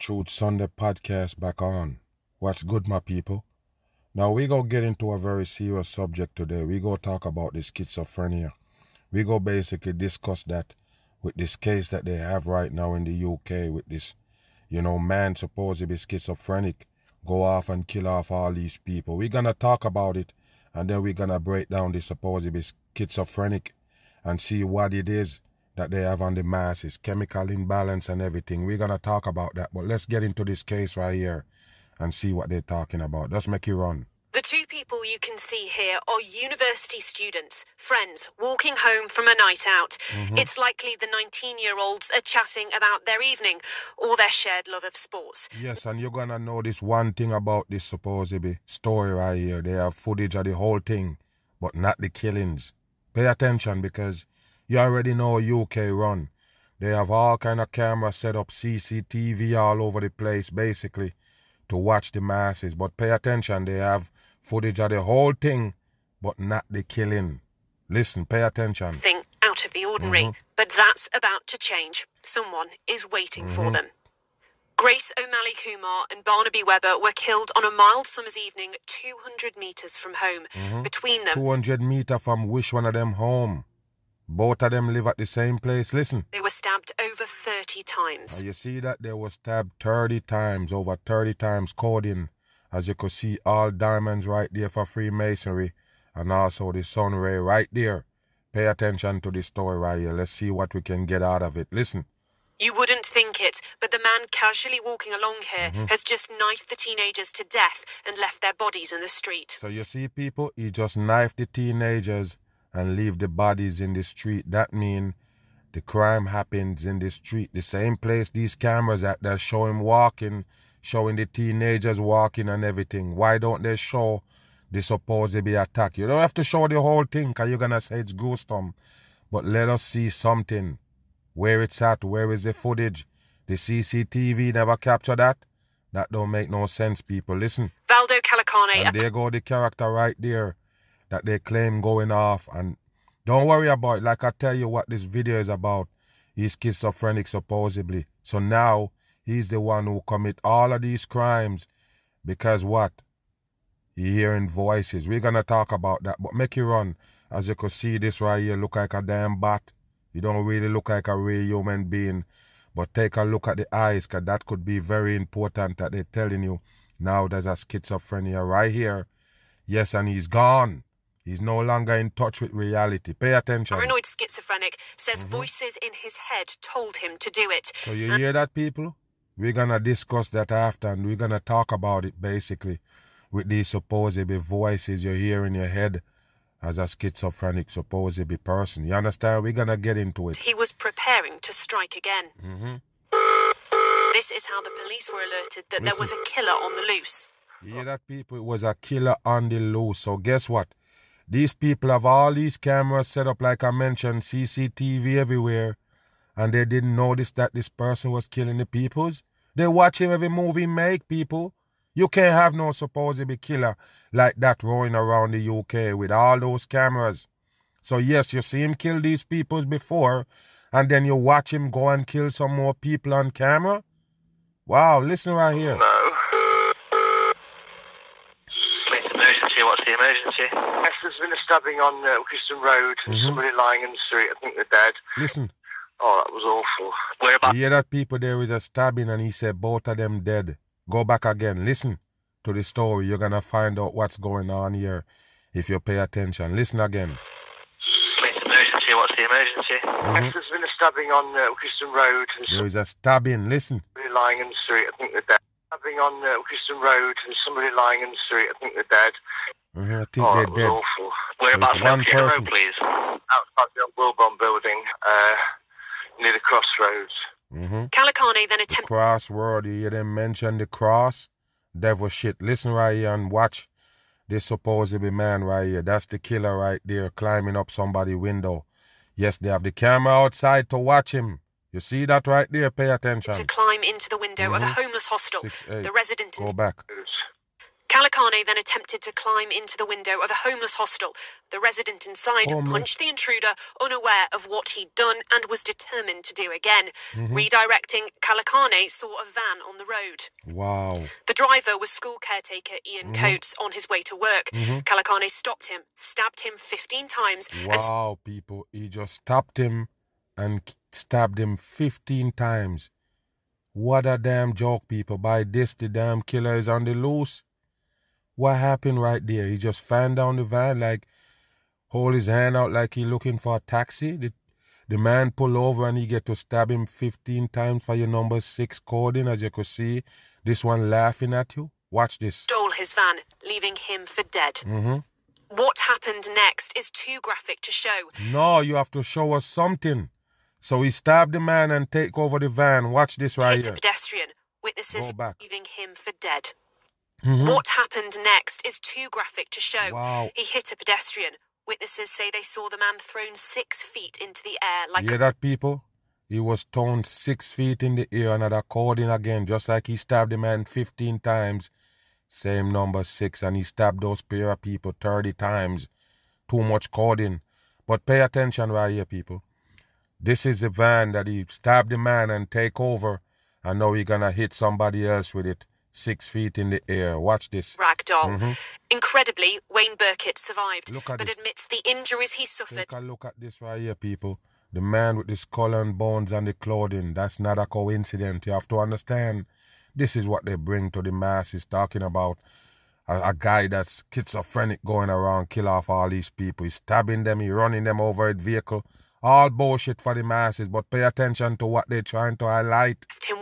Truth Sunday podcast back on. What's good, my people? Now we go get into a very serious subject today. We go talk about the schizophrenia. We go basically discuss that with this case that they have right now in the UK with this, you know, man supposed to be schizophrenic, go off and kill off all these people. We're gonna talk about it and then we're gonna break down the supposed to be schizophrenic and see what it is that they have on the masses, chemical imbalance and everything. We're gonna talk about that, but let's get into this case right here and see what they're talking about. Let's make it run. The two people you can see here are university students, friends, walking home from a night out. Mm-hmm. It's likely the 19 year olds are chatting about their evening or their shared love of sports. Yes, and you're gonna know this one thing about this supposed to be story right here. They have footage of the whole thing, but not the killings. Pay attention because you already know UK run. They have all kind of cameras set up, CCTV all over the place, basically, to watch the masses. But pay attention, they have footage of the whole thing, but not the killing. Listen, pay attention. Thing out of the ordinary. Mm-hmm. But that's about to change. Someone is waiting for mm-hmm. them. Grace O'Malley Kumar and Barnaby Webber were killed on a mild summer's evening 200 metres from home. Mm-hmm. Between them, 200 meter from which one of them home. Both of them live at the same place. Listen. they were stabbed over 30 times. Now you see that they were stabbed 30 times, over 30 times coding. As you could see, all diamonds right there for Freemasonry and also the sun ray right there. Pay attention to this story right here. Let's see what we can get out of it. Listen. You wouldn't think it, but the man casually walking along here mm-hmm. has just knifed the teenagers to death and left their bodies in the street. So you see, people, he just knifed the teenagers and leave the bodies in the street. That mean the crime happens in the street, the same place these cameras at that show him walking, showing the teenagers walking and everything. Why don't they show the supposed be attack? You don't have to show the whole thing, cause you're gonna say it's gruesome. But let us see something. Where it's at, where is the footage? The CCTV never capture that? That don't make no sense, people. Listen. Valdo Calocane, And there go the character right there that they claim going off. And don't worry about it. Like I tell you what this video is about. He's schizophrenic supposedly. So now he's the one who commit all of these crimes because what? He hearing voices. We're gonna talk about that. But make it run. As you can see this right here look like a damn bat. You don't really look like a real human being. But take a look at the eyes, cause that could be very important that they're telling you now there's a schizophrenia right here. Yes, and he's gone. He's no longer in touch with reality. Pay attention. paranoid schizophrenic, says voices in his head told him to do it. So you hear that, people? We're gonna discuss that after, and we're gonna talk about it basically with these supposedly voices you hear in your head as a schizophrenic supposedly person. You understand? We're gonna get into it. He was preparing to strike again. Mm-hmm. This is how the police were alerted that there was a killer on the loose. You hear that, people? It was a killer on the loose. So guess what? These people have all these cameras set up, like I mentioned, CCTV everywhere, and they didn't notice that this person was killing the peoples. They watch him every move he make, people. You can't have no supposedly killer like that roaming around the UK with all those cameras. So yes, you see him kill these peoples before, and then you watch him go and kill some more people on camera. Wow, listen right here. No. It's emergency. What's the emergency? Yes, there's been a stabbing on uh, Ilkeston Road. There's Somebody lying in the street. I think they're dead. Listen. Oh, that was awful. Whereabouts? You hear that people there is a stabbing and he said both of them dead. Go back again. Listen to the story. You're gonna find out what's going on here if you pay attention. Listen again. It's emergency. What's the emergency? Yes, there's been a stabbing on uh, Ilkeston Road. There is a stabbing. Listen. somebody lying in the street. I think they're dead. Stabbing on uh, Ilkeston Road. There's somebody lying in the street. I think they're dead. I think Oh, they're dead. awful. Whereabouts? There's one Let's get a road, person. please. Outside the old Wilbon building, uh, near the crossroads. hmm Calocane then attempted Crossword. You hear them mention the cross? Devil shit. Listen right here and watch this supposedly man right here. That's the killer right there climbing up somebody's window. Yes, they have the camera outside to watch him. You see that right there? Pay attention. to climb into the window of a homeless hostel. Six, eight. The resident in Go back. Calocane then attempted to climb into the window of a homeless hostel. The resident inside Oh, punched the intruder, unaware of what he'd done, and was determined to do again. Mm-hmm. Redirecting, Calocane saw a van on the road. Wow. The driver was school caretaker Ian Mm-hmm. Coates on his way to work. Calocane stopped him, stabbed him 15 times, and Wow, people. He just stopped him and stabbed him 15 times. What a damn joke, people. By this, the damn killer is on the loose. What happened right there? He just fanned down the van, like, hold his hand out like he looking for a taxi. The, the man pull over and he get to stab him 15 times for your number six coding, as you could see. This one laughing at you. Watch this. stole his van, leaving him for dead. Mm-hmm. What happened next is too graphic to show. No, you have to show us something. So he stabbed the man and take over the van. Watch this right hit here. a pedestrian, witnesses Go back. leaving him for dead. Mhm. What happened next is too graphic to show. Wow. He hit a pedestrian. Witnesses say they saw the man thrown six feet into the air like You hear that, people? He was thrown six feet in the air, and coding again, just like he stabbed the man 15 times. Same number six, and he stabbed those pair of people 30 times. Too much coding. But pay attention right here, people. This is the van that he stabbed the man and take over, and now he gonna hit somebody else with it six feet in the air. Watch this. ragdoll. Incredibly, Wayne Birkett survived, Mm-hmm. Look at but it. admits the injuries he suffered Take a look at this right here, people. The man with the skull and bones and the clothing. That's not a coincidence. You have to understand. This is what they bring to the masses, talking about a, a guy that's schizophrenic going around, kill off all these people. He's stabbing them, he's running them over a vehicle. All bullshit for the masses, but pay attention to what they're trying to highlight. him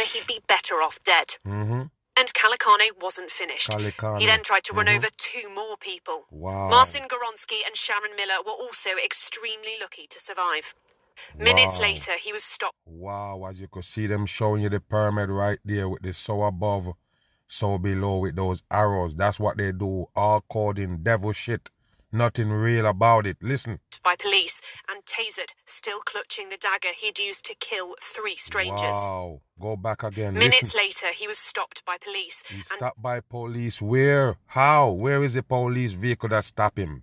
whether he'd be better off dead. Mm-hmm. And Calocane wasn't finished. He then tried to run Mhm. over two more people. Wow. Marcin Gawronski and Sharon Miller were also extremely lucky to survive. Minutes Wow. later, he was stopped Wow, as you could see them showing you the pyramid right there with the so above, so below with those arrows. That's what they do. All coding devil shit. Nothing real about it. Listen. by police and tasered, still clutching the dagger he'd used to kill three strangers. Wow. Go back again. Minutes Listen. later, he was stopped by police He and stopped by police. Where? How? Where is the police vehicle that stopped him?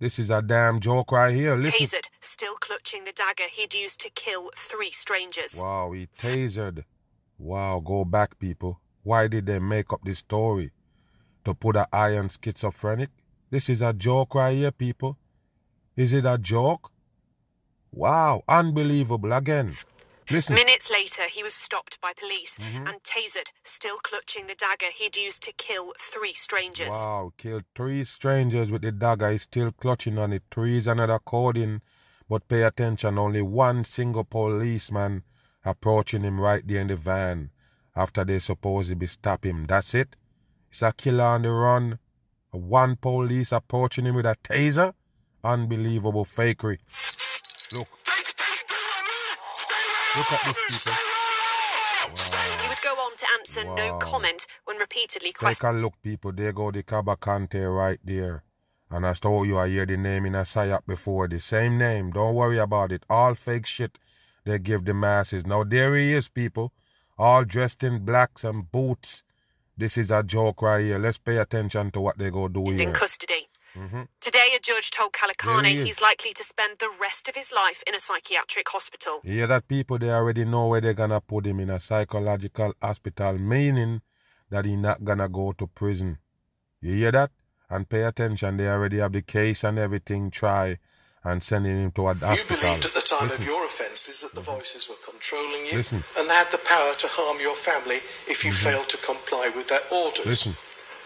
This is a damn joke right here. Listen. tasered, still clutching the dagger he'd used to kill three strangers. Wow, he tasered. Wow, go back, people. Why did they make up this story? To put an eye on schizophrenic? This is a joke right here, people. Is it a joke? Wow, unbelievable. Again. Listen. Minutes later, he was stopped by police Mm-hmm. and tasered, still clutching the dagger he'd used to kill three strangers. Wow, killed three strangers with the dagger. He's still clutching on it. Three is another coding. But pay attention, only one single policeman approaching him right there in the van after they supposedly stop him. That's it. It's a killer on the run. One police approaching him with a taser. Unbelievable fakery. Look. Look at this, He would go on to answer no comment when repeatedly questioned. Take a look, people. There go the Cabacante right there. And I told you I hear the name in a psyop before. The same name. Don't worry about it. All fake shit they give the masses. Now there he is, people. All dressed in blacks and boots. This is a joke right here. Let's pay attention to what they go do here. in custody. Mhm. Today, a judge told There Calocane he he's likely to spend the rest of his life in a psychiatric hospital. You hear that people they already know where they're gonna put him in a psychological hospital, meaning that he not gonna go to prison. You hear that? And pay attention, they already have the case and everything try and sending him to a You believed at the time Listen. of your offences that the voices were controlling you Listen. and they had the power to harm your family if you failed to comply with their orders. Listen.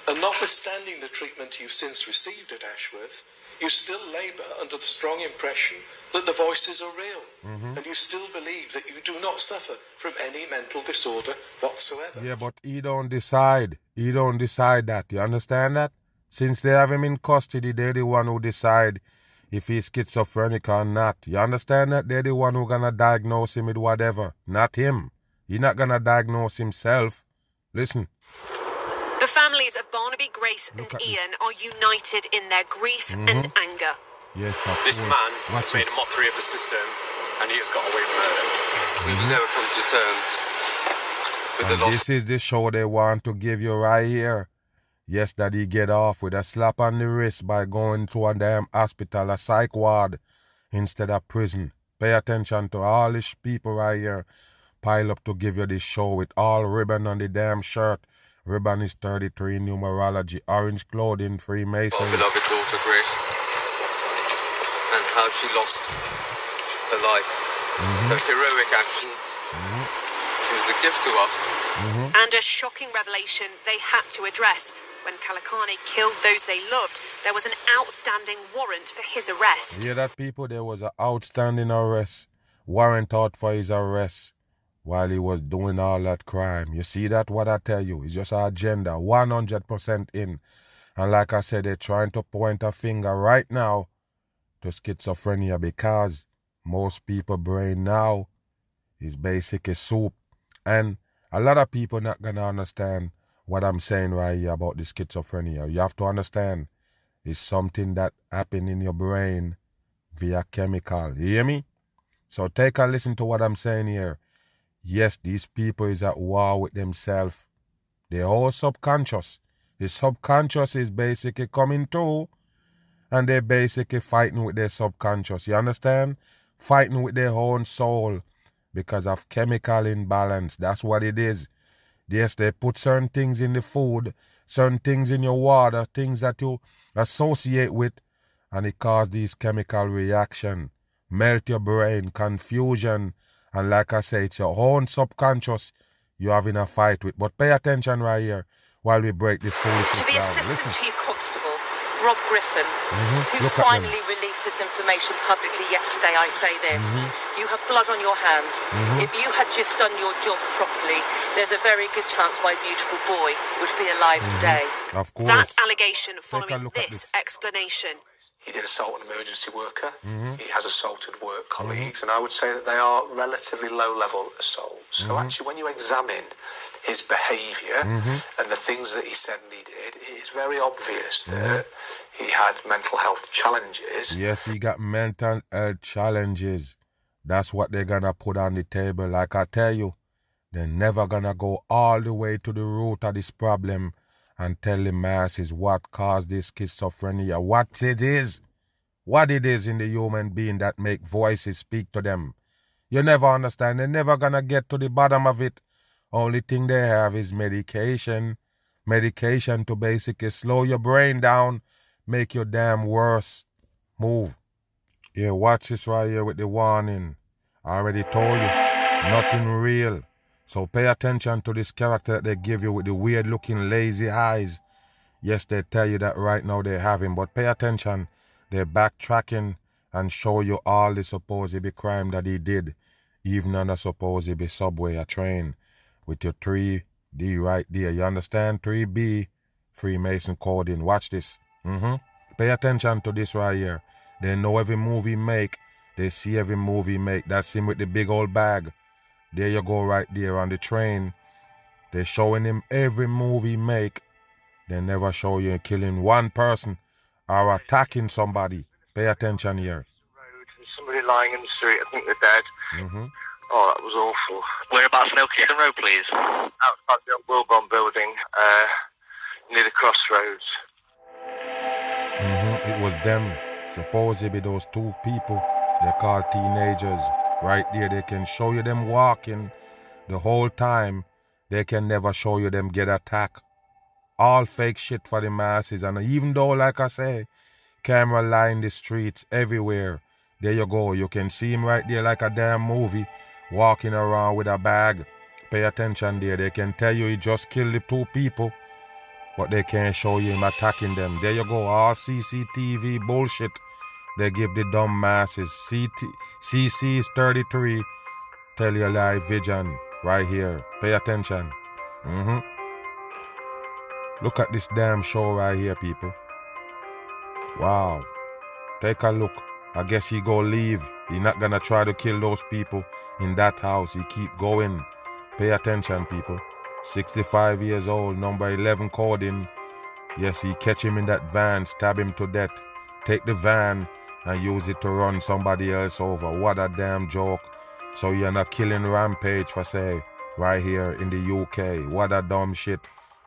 And notwithstanding the treatment you've since received at Ashworth, you still labour under the strong impression that the voices are real. Mm-hmm. And you still believe that you do not suffer from any mental disorder whatsoever. Yeah, but he don't decide. He don't decide that. You understand that? Since they have him in custody, they're the one who decide if he's schizophrenic or not. You understand that? They're the one who gonna diagnose him with whatever. Not him. He not gonna diagnose himself. Listen. The families of Barnaby, Grace, and Look at this. Ian are united in their grief mm-hmm. and anger. Yes, of This course. man Watch has made a mockery of the system and he has got away with murder. We will mm-hmm. never come to terms with And the loss this is the show they want to give you right here. Yes, that he get off with a slap on the wrist by going to a damn hospital, a psych ward, instead of prison. Pay attention to all these people right here pile up to give you this show with all ribbon on the damn shirt. Ribbon is 33, numerology, orange clothing, Freemason. beloved daughter Grace, and how she lost her life. Mm-hmm. Her heroic actions. Mm-hmm. She was a gift to us. Mm-hmm. And a shocking revelation they had to address. When Calocane killed those they loved, there was an outstanding warrant for his arrest. Hear that, people? There was an outstanding arrest, warrant out for his arrest while he was doing all that crime. You see that? What I tell you? It's just our agenda, 100% in. And like I said, they're trying to point a finger right now to schizophrenia because most people brain now is basically soup. And a lot of people not gonna understand what I'm saying right here about the schizophrenia. You have to understand it's something that happen in your brain via chemical. You hear me? So take a listen to what I'm saying here. Yes, these people is at war with themselves. They're all subconscious. The subconscious is basically coming through and they're basically fighting with their subconscious. You understand? Fighting with their own soul because of chemical imbalance. That's what it is. Yes, they put certain things in the food, certain things in your water, things that you associate with, and it cause these chemical reaction, melt your brain, confusion, and like I say, it's your own subconscious you're having a fight with. But pay attention right here while we break this To foolishness down. Listen. Chief Rob Griffin, who Mm-hmm. Look at them. finally released this information publicly yesterday, I say this. Mm-hmm. You have blood on your hands. If you had just done your jobs properly, there's a very good chance my beautiful boy would be alive Mm-hmm. today. Of course. That allegation following this this. explanation. He did assault an emergency worker. Mm-hmm. He has assaulted work colleagues, and I would say that they are relatively low level assaults. So, Mm-hmm. actually, when you examine his behavior Mm-hmm. and the things that he said and he did, it is very obvious that he had mental health challenges. Yes, he got mental health challenges. That's what they're gonna put on the table. Like I tell you, they're never gonna go all the way to the root of this problem and tell the masses what caused this schizophrenia, what it is, what it is in the human being that make voices speak to them. You never understand. They're never gonna get to the bottom of it. Only thing they have is medication. Medication to basically slow your brain down, make your damn worse. Move. Yeah, watch this right here with the warning. I already told you, nothing real. So pay attention to this character that they give you with the weird looking lazy eyes. Yes, they tell you that right now they have him, but pay attention. They're backtracking and show you all the supposed be crime that he did, even on a supposed be subway, a train, with your 3D right there. You understand? 3B, Freemason coding. Watch this. Mm-hmm. Pay attention to this right here. They know every move he make. They see every move he make. That's him with the big old bag. There you go right there on the train. They showing him every move he make. They never show you killing one person or attacking somebody. Pay attention here. Somebody lying in the street. I think they're dead. hmm Oh, that was awful. Whereabouts in Ilkeston Road, please? Outside the old Wilbon building, uh, near the crossroads. hmm It was them. Supposedly those two people they call teenagers. Right there, they can show you them walking the whole time. They can never show you them get attacked. All fake shit for the masses. And even though, like I say, camera line the streets everywhere. There you go. You can see him right there like a damn movie, walking around with a bag. Pay attention there. They can tell you he just killed the two people, but they can't show you him attacking them. There you go. All CCTV bullshit. They give the dumb masses. CT, is 33. Tell you live vision right here. Pay attention. Mm-hmm. Look at this damn show right here, people. Wow. Take a look. I guess he go leave. He not gonna try to kill those people in that house. He keep going. Pay attention, people. 65 years old, number 11 coding. Yes, he catch him in that van, stab him to death. Take the van and use it to run somebody else over. What a damn joke. So you're not killing rampage for say, right here in the UK. What a dumb shit.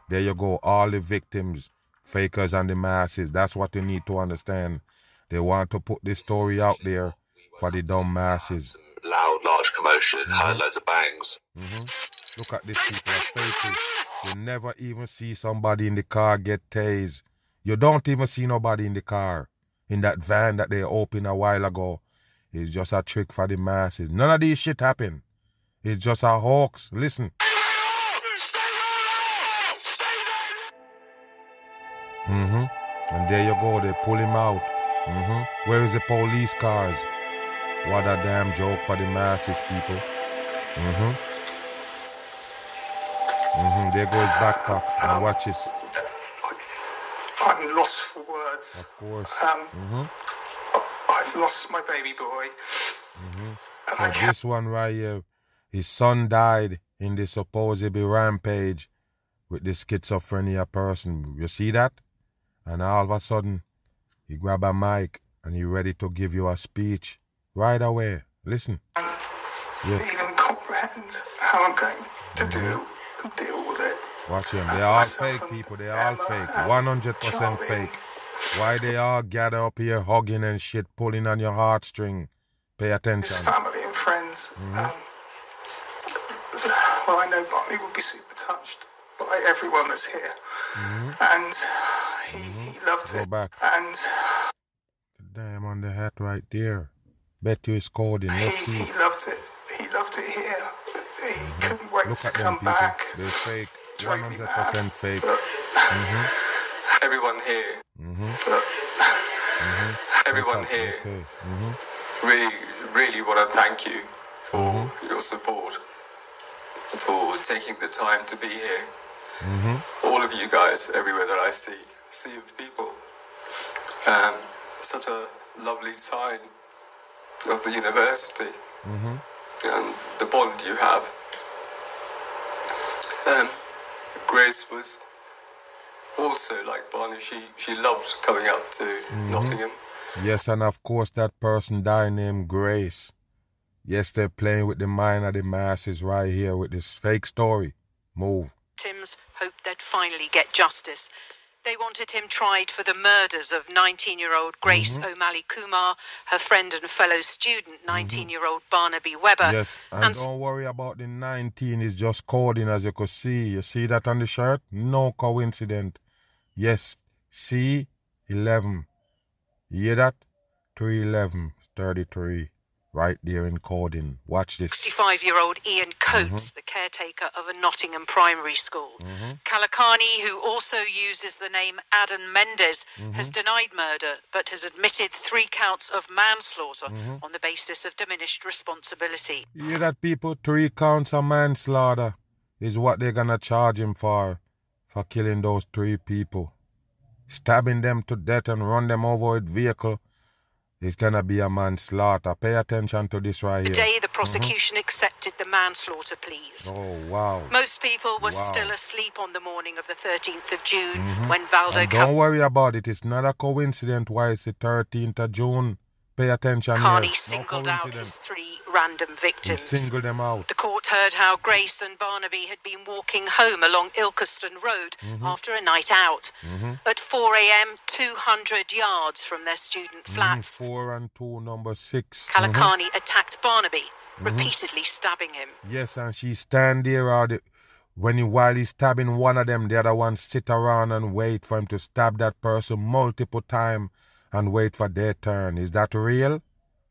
There you go. All the victims, fakers, and the masses. That's what you need to understand. They want to put this story out there for the dumb masses. Loud, large commotion, heard loads of bangs. Look at these people fakers. You never even see somebody in the car get tased. You don't even see nobody in the car. In that van that they opened a while ago. It's just a trick for the masses. None of these shit happen. It's just a hoax. Listen. Mm-hmm. And there you go. They pull him out. Mm-hmm. Where is the police cars? What a damn joke for the masses, people. Mm-hmm. Mm-hmm. There goes backpack and watches. I'm lost for words. Of course. Um, Mm-hmm. I've lost my baby boy. But can't. this one right here, his son died in the supposed rampage with the schizophrenia person. You see that? And all of a sudden, he grab a mic and he ready to give you a speech right away. Listen. Yes. even comprehend how I'm going to do and deal with it. Watch him. They're all fake people. They're all fake. 100% Charlie. fake. Why they all gather up here hugging and shit, pulling on your heartstring? Pay attention. family and friends. Mm-hmm. Um, well, I know Barney will be super touched by everyone that's here. And he, he loved Mm-hmm. Go it. back. And Damn on the hat right there. Bet you it's coding. he, Let's he see. loved it. He loved it here. He couldn't wait Look to come people. back. They're fake. Drove me 100% fake. Everyone here, Mm-hmm. everyone here. Mm-hmm. really, really want to thank you for Mm-hmm. your support, for taking the time to be here. Mm-hmm. All of you guys, everywhere that I see, see of people. Um, such a lovely sign of the university Mm-hmm. and the bond you have. Um, Grace was also like Barney. She she loved coming up to Mm-hmm. Nottingham. Yes, and of course that person died named Grace. Yes, they're playing with the mind of the masses right here with this fake story. Move. Victims hoped they'd finally get justice. They wanted him tried for the murders of 19 year old Grace mm-hmm. O'Malley Kumar, her friend and fellow student, mm-hmm. 19 year old Barnaby Webber. Yes, and, and don't worry about the 19. It's just coding as you could see. You see that on the shirt? No coincidence. Yes, C11. You hear that? 311, 33. Right there in coding. Watch this. 65 year old Ian Coates, mm-hmm. the caretaker of a Nottingham primary school. Mm-hmm. Calocane, who also uses the name Adam Mendes, has mm-hmm. denied murder but has admitted three counts of manslaughter on the basis of diminished responsibility. You hear that, people? Three counts of manslaughter is what they're gonna charge him for, for killing those three people. Stabbing them to death and run them over with vehicle. It's gonna be a manslaughter. Pay attention to this right here. Today, the uh-huh. prosecution accepted the manslaughter pleas. Oh wow. Most people were Wow. still asleep on the morning of the 13th of June mm-hmm. when Valdo And don't worry about it. It's not a coincidence why it's the 13th of June. Pay attention Carney here. singled no out his three random He victims. singled them out. The court heard how Grace and Barnaby had been walking home along Ilkeston Road Mm-hmm. after a night out. At 4 a.m., 200 yards from their student flats, Mm, Four and two, number 6 Calocane attacked Barnaby, Mm-hmm. repeatedly stabbing him. Yes, and she stand there all the, when he, while he's stabbing one of them, the other one sit around and wait for him to stab that person multiple time and wait for their turn. Is that real?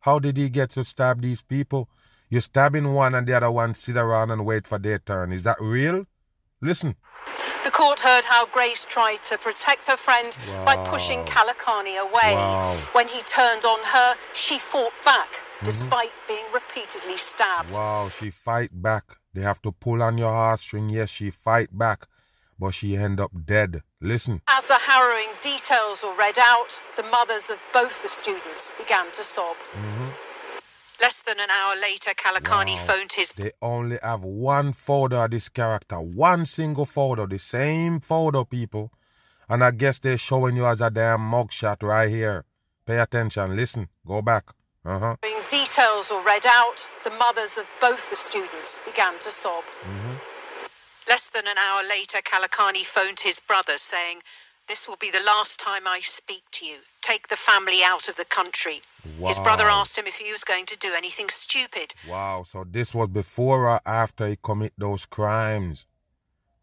How did he get to stab these people? You're stabbing one and the other one sit around and wait for their turn. Is that real? Listen. The court heard how Grace tried to protect her friend by pushing Calocane away. Wow. When he turned on her, she fought back, mm-hmm. despite being repeatedly stabbed. Wow, she fight back. They have to pull on your heartstring. Yes, she fight back, but she end up dead. Listen. As the harrowing details were read out, the mothers of both the students began to sob. Less than an hour later, Calocane Wow. phoned his They only have one photo of this character, one single photo, the same photo, people. And I guess they're showing you as a damn mugshot right here. Pay attention, listen, go back. Uh huh. details were read out, the mothers of both the students began to sob. Less than an hour later, Calocane phoned his brother saying, This will be the last time I speak to you. Take the family out of the country. His brother asked him if he was going to do anything stupid. Wow, so this was before or after he commit those crimes.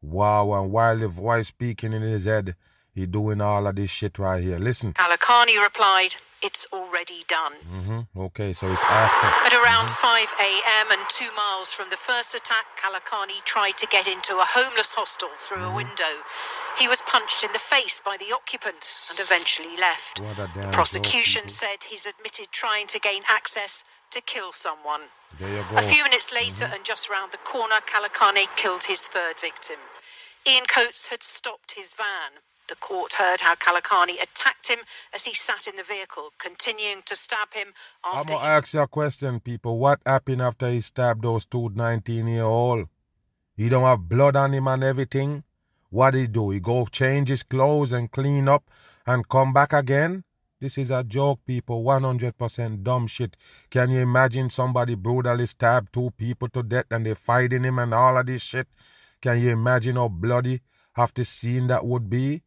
Wow, and while the voice speaking in his head, he doing all of this shit right here. Listen. Calocane replied, It's already done. hmm Okay, so it's after. At around mm-hmm. 5 a.m. and two miles from the first attack, Calocane tried to get into a homeless hostel through a mm-hmm. window. He was punched in the face by the occupant and eventually left. What a damn The prosecution said he's admitted trying to gain access to kill someone. There you go. A few minutes mm-hmm. later, and just round the corner, Calocane killed his third victim. Ian Coates had stopped his van. The court heard how Calocane attacked him as he sat in the vehicle, continuing to stab him after. I'm going to ask you a question, people. What happened after he stabbed those two 19 year old? He don't have blood on him and everything. What he do? He go change his clothes and clean up and come back again? This is a joke, people. 100% dumb shit. Can you imagine somebody brutally stab two people to death and they fighting him and all of this shit? Can you imagine how bloody after scene that would be?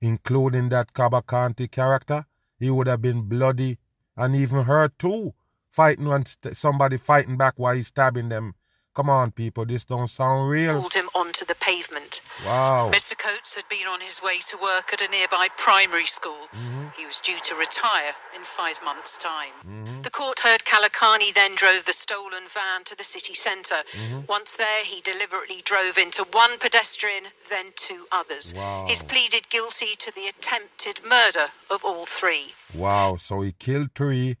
Including that Cabacanti character? He would have been bloody and even hurt too. Fighting st- somebody fighting back while he's stabbing them. Come on, people, this don't sound real. pulled him onto the pavement. Wow. Mr. Coates had been on his way to work at a nearby primary school. Mm-hmm. He was due to retire in five months' time. Mm-hmm. The court heard Calocane then drove the stolen van to the city centre. Mm-hmm. Once there, he deliberately drove into one pedestrian, then two others. Wow. He's pleaded guilty to the attempted murder of all three. Wow. So he killed three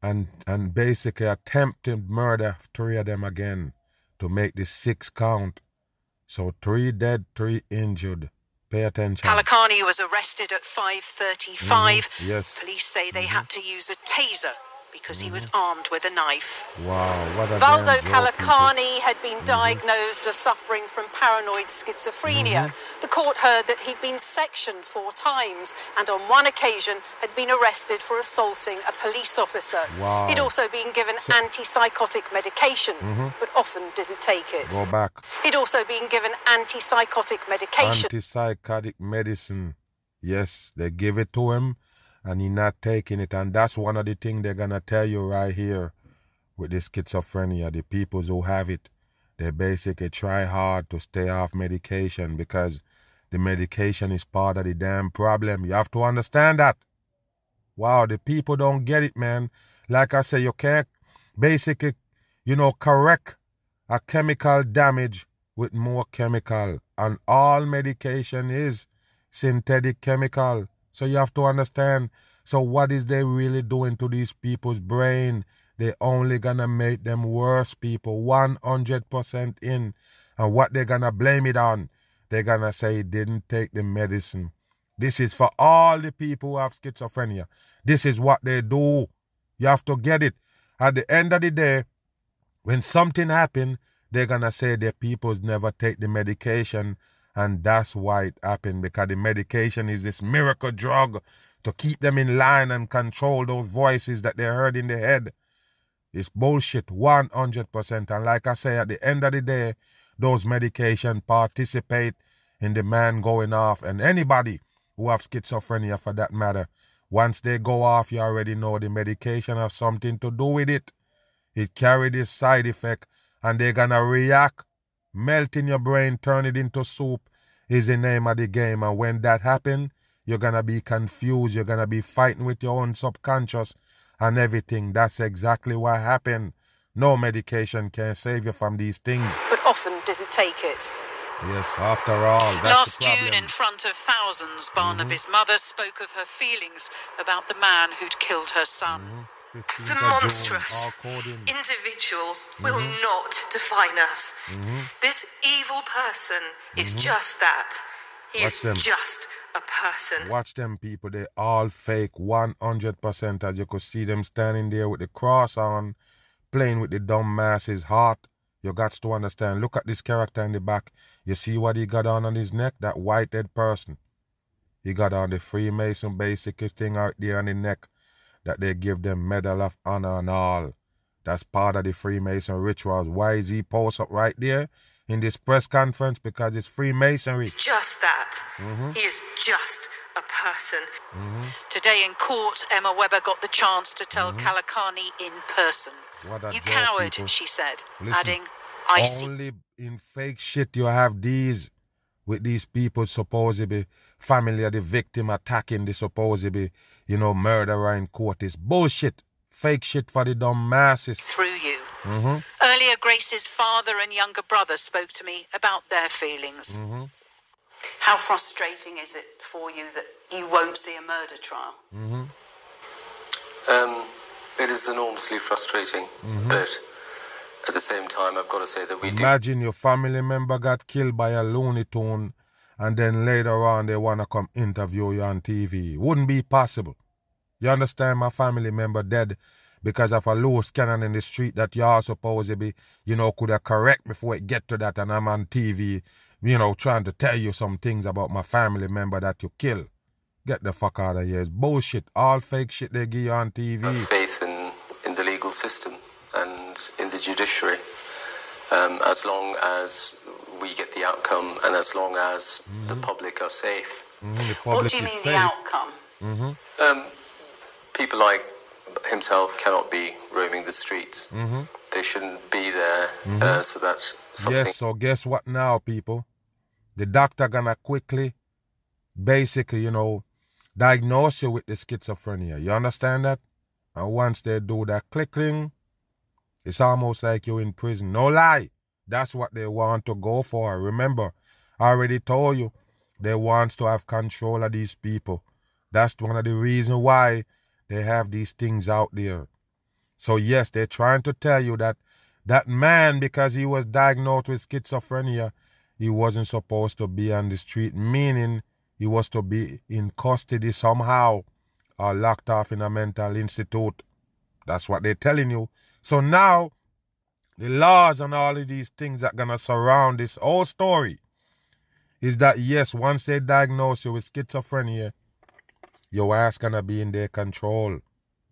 and and basically attempted murder of three of them again to make the six count. So three dead, three injured. Pay attention. Calocane was arrested at 5:35. Mm-hmm. Yes. Police say they mm-hmm. had to use a taser because he was mm-hmm. armed with a knife. Wow. What a Valdo Calocane had been mm-hmm. diagnosed as suffering from paranoid schizophrenia. Mm-hmm. The court heard that he'd been sectioned four times and on one occasion had been arrested for assaulting a police officer. Wow. He'd also been given antipsychotic medication, mm-hmm. but often didn't take it. Go back. He'd also been given antipsychotic medication. Antipsychotic medicine. Yes, they gave it to him and he not taking it. And that's one of the things they're gonna tell you right here with the schizophrenia. The peoples who have it, they basically try hard to stay off medication because the medication is part of the damn problem. You have to understand that. Wow, the people don't get it, man. Like I say, you can't basically, you know, correct a chemical damage with more chemical. And all medication is synthetic chemical. So you have to understand. So what is they really doing to these people's brain? They only gonna make them worse people, 100% in. And what they gonna blame it on? They're gonna say didn't take the medicine. This is for all the people who have schizophrenia. This is what they do. You have to get it. At the end of the day, when something happen, they're gonna say their peoples never take the medication, and that's why it happened because the medication is this miracle drug to keep them in line and control those voices that they heard in their head. It's bullshit, 100%. And like I say, at the end of the day, those medication participate in the man going off, and anybody who have schizophrenia for that matter, once they go off, you already know the medication have something to do with it. It carry this side effect, and they're gonna react, melt in your brain, turn it into soup. Is the name of the game, and when that happen, you're gonna be confused. You're gonna be fighting with your own subconscious and everything. That's exactly what happened. No medication can save you from these things. but often didn't take it. Yes, after all, that's Last the June. Mm-hmm. in front of thousands, Barnaby's mother spoke of her feelings about the man who'd killed her son. 15th The monstrous individual will Mm-hmm. not define us. This evil person is just that. He Mm-hmm. Watch is them. just a person. Watch them people, they all fake 100% as you could see them standing there with the cross on, playing with the dumb masses heart. You got to understand. Look at this character in the back. You see what he got on on his neck? That white-head person. He got on the Freemason basic thing out there on the neck that they give them Medal of Honor and all. That's part of the Freemason rituals. Why is he post up right there? in this press conference because it's Freemasonry. It's Just that. Mhm. He is just a person. Today in court, Emma Webber got the chance to tell Calocane in person. You joke, coward, people. she said, Listen, adding, I see. Only in fake shit you have these with these people supposedly family of the victim attacking the supposedly, you know, murderer in court. is bullshit. Fake shit for the dumb masses. Through you. Mm-hmm. Earlier, Grace's father and younger brother spoke to me about their feelings. Mm-hmm. How frustrating is it for you that you won't see a murder trial? Mm-hmm. Um, it is enormously frustrating, Mm-hmm. but at the same time, I've got to say that we do. Imagine your family member got killed by a Looney Tune and then later on they want to come interview you on TV. Wouldn't be possible. You understand? My family member dead because of a loose cannon in the street that you all supposed to be, you know, could have correct before it get to that and I'm on TV, you know, trying to tell you some things about my family member that you kill. Get the fuck out of here. It's bullshit. All fake shit they give you on TV. have faith in, in the legal system and in the judiciary. Um, as long as we get the outcome and as long as the public are safe. Mhm, the What do you mean safe. the outcome? Mhm, Um, people like himself cannot be roaming the streets. mhm. They shouldn't be there Mhm. uh, so that something Yes, so guess what now, people? The doctor gonna quickly, basically, you know, diagnose you with the schizophrenia. You understand that? And once they do that clicking, it's almost like you're in prison. No lie. That's what they want to go for. Remember, I already told you, they want to have control of these people. That's one of the reasons why they have these things out there. So yes, they're trying to tell you that that man, because he was diagnosed with schizophrenia, he wasn't supposed to be on the street, meaning he was to be in custody somehow or locked off in a mental institute. That's what they're telling you. So now, the laws and all of these things that gonna surround this whole story is that yes, once they diagnose you with schizophrenia, your ass gonna be in their control.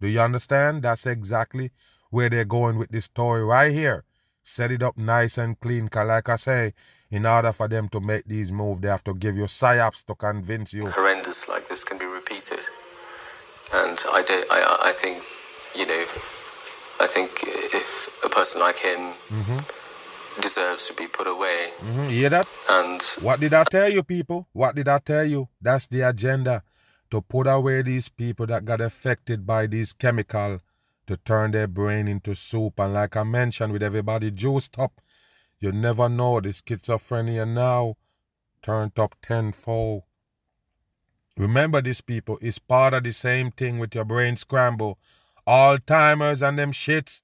Do you understand? That's exactly where they're going with this story right here. Set it up nice and clean, cause like I say, in order for them to make these moves, they have to give you psyops to convince you. horrendous like this can be repeated. And I, do, I, I think, you know, I think if a person like him Mm-hmm. deserves to be put away, Mm-hmm. You hear that? and What did I tell you, people? What did I tell you? That's the agenda to put away these people that got affected by these chemical to turn their brain into soup. And like I mentioned, with everybody juiced up, you never know the schizophrenia now turned up tenfold. Remember this, people. It's part of the same thing with your brain scramble. Alzheimer's and them shits.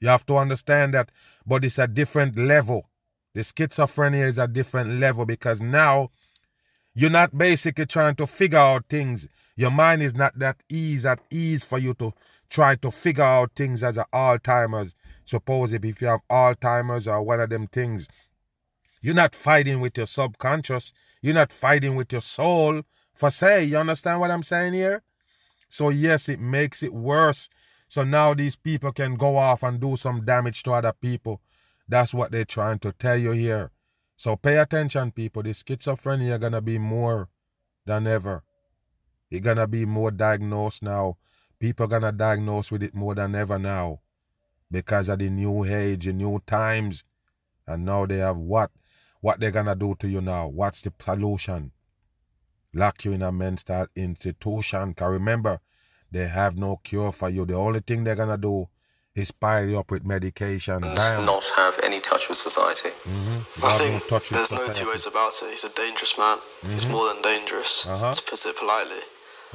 You have to understand that. But it's a different level. The schizophrenia is a different level because now you're not basically trying to figure out things. Your mind is not that ease at ease for you to try to figure out things as a Alzheimer's. Supposedly, if you have Alzheimer's or one of them things, you're not fighting with your subconscious. You're not fighting with your soul. For say, you understand what I'm saying here? So yes, it makes it worse. So now these people can go off and do some damage to other people. That's what they're trying to tell you here. So pay attention, people. The schizophrenia is gonna be more than ever. It's gonna be more diagnosed now. People gonna diagnose with it more than ever now. Because of the new age, the new times. And now they have what? What they're gonna do to you now? What's the solution? Lock you in a mental institution. Cause remember, they have no cure for you. The only thing they're gonna do is pile you up with medication. Bam. not have any touch with society. Mhm. I think no touch with there's no two ways about it. He's a dangerous man. He's Mhm. more than dangerous, Uh-huh. to put it politely.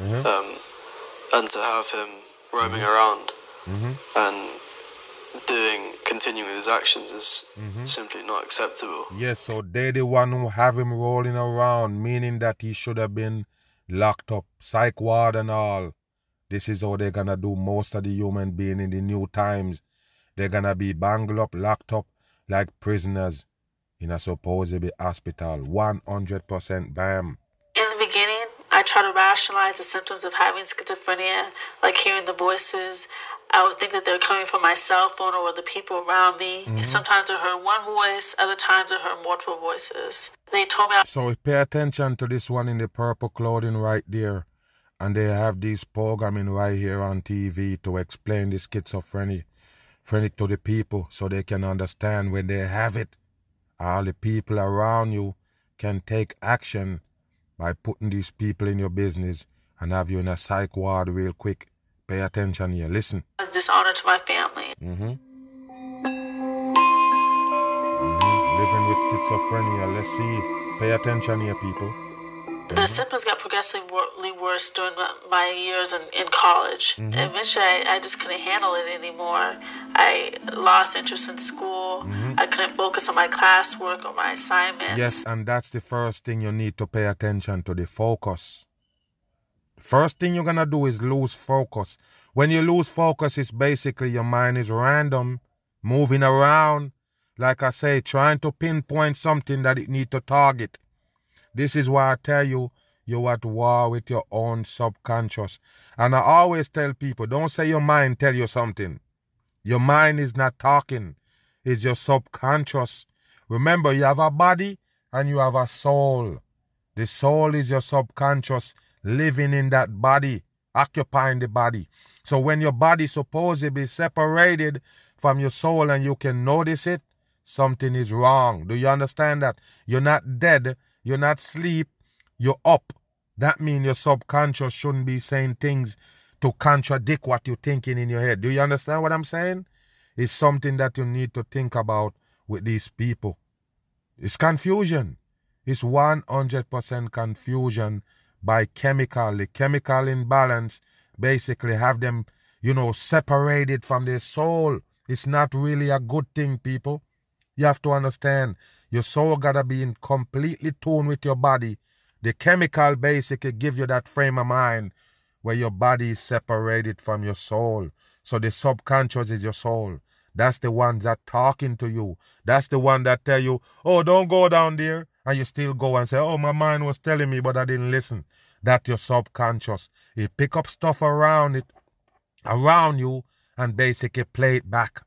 Mhm. Um, and to have him roaming around Mhm. and doing, continuing with his actions is Mhm. simply not acceptable. Yes, so they're the one who have him rolling around, meaning that he should have been locked up, psych ward and all. This is how they're gonna do most of the human being in the new times. They're gonna be bangled up, locked up like prisoners in a supposedly hospital. 100% bam. In the beginning, I try to rationalize the symptoms of having schizophrenia, like hearing the voices. I would think that they're coming from my cell phone or the people around me. Mhm. Sometimes I heard one voice, other times I heard multiple voices. They told me I So pay attention to this one in the purple clothing right there. And they have this programming right here on TV to explain the schizophrenia phrenic to the people so they can understand when they have it. All the people around you can take action by putting these people in your business and have you in a psych ward real quick. Pay attention here. Listen. was dishonor to my family. Mm-hmm. Mm-hmm. Living with schizophrenia. Let's see. Pay attention here, people. The symptoms got progressively worse during my- years in, in college. Mhm. Eventually, I, I just couldn't handle it anymore. I lost interest in school. Mhm. I couldn't focus on my classwork or my assignments. Yes, and that's the first thing you need to pay attention to the focus. First thing you're gonna do is lose focus. When you lose focus, it's basically your mind is random, moving around. Like I say, trying to pinpoint something that it need to target. This is why I tell you, you're at war with your own subconscious. And I always tell people, don't say your mind tell you something. Your mind is not talking. It's your subconscious. Remember, you have a body and you have a soul. The soul is your subconscious living in that body, occupying the body. So when your body supposedly separated from your soul and you can notice it, something is wrong. Do you understand that? You're not dead, you're not asleep, you're up. That means your subconscious shouldn't be saying things to contradict what you're thinking in your head. Do you understand what I'm saying? It's something that you need to think about with these people. It's confusion. It's 100% confusion by chemical. The chemical imbalance basically have them, you know, separated from their soul. It's not really a good thing, people. You have to understand your soul gotta be in completely tune with your body. The chemical basically give you that frame of mind where your body is separated from your soul. So the subconscious is your soul. That's the one that talking to you. That's the one that tell you, oh, don't go down there. And you still go and say, oh, my mind was telling me, but I didn't listen. That's your subconscious. It pick up stuff around it, around you, and basically play it back.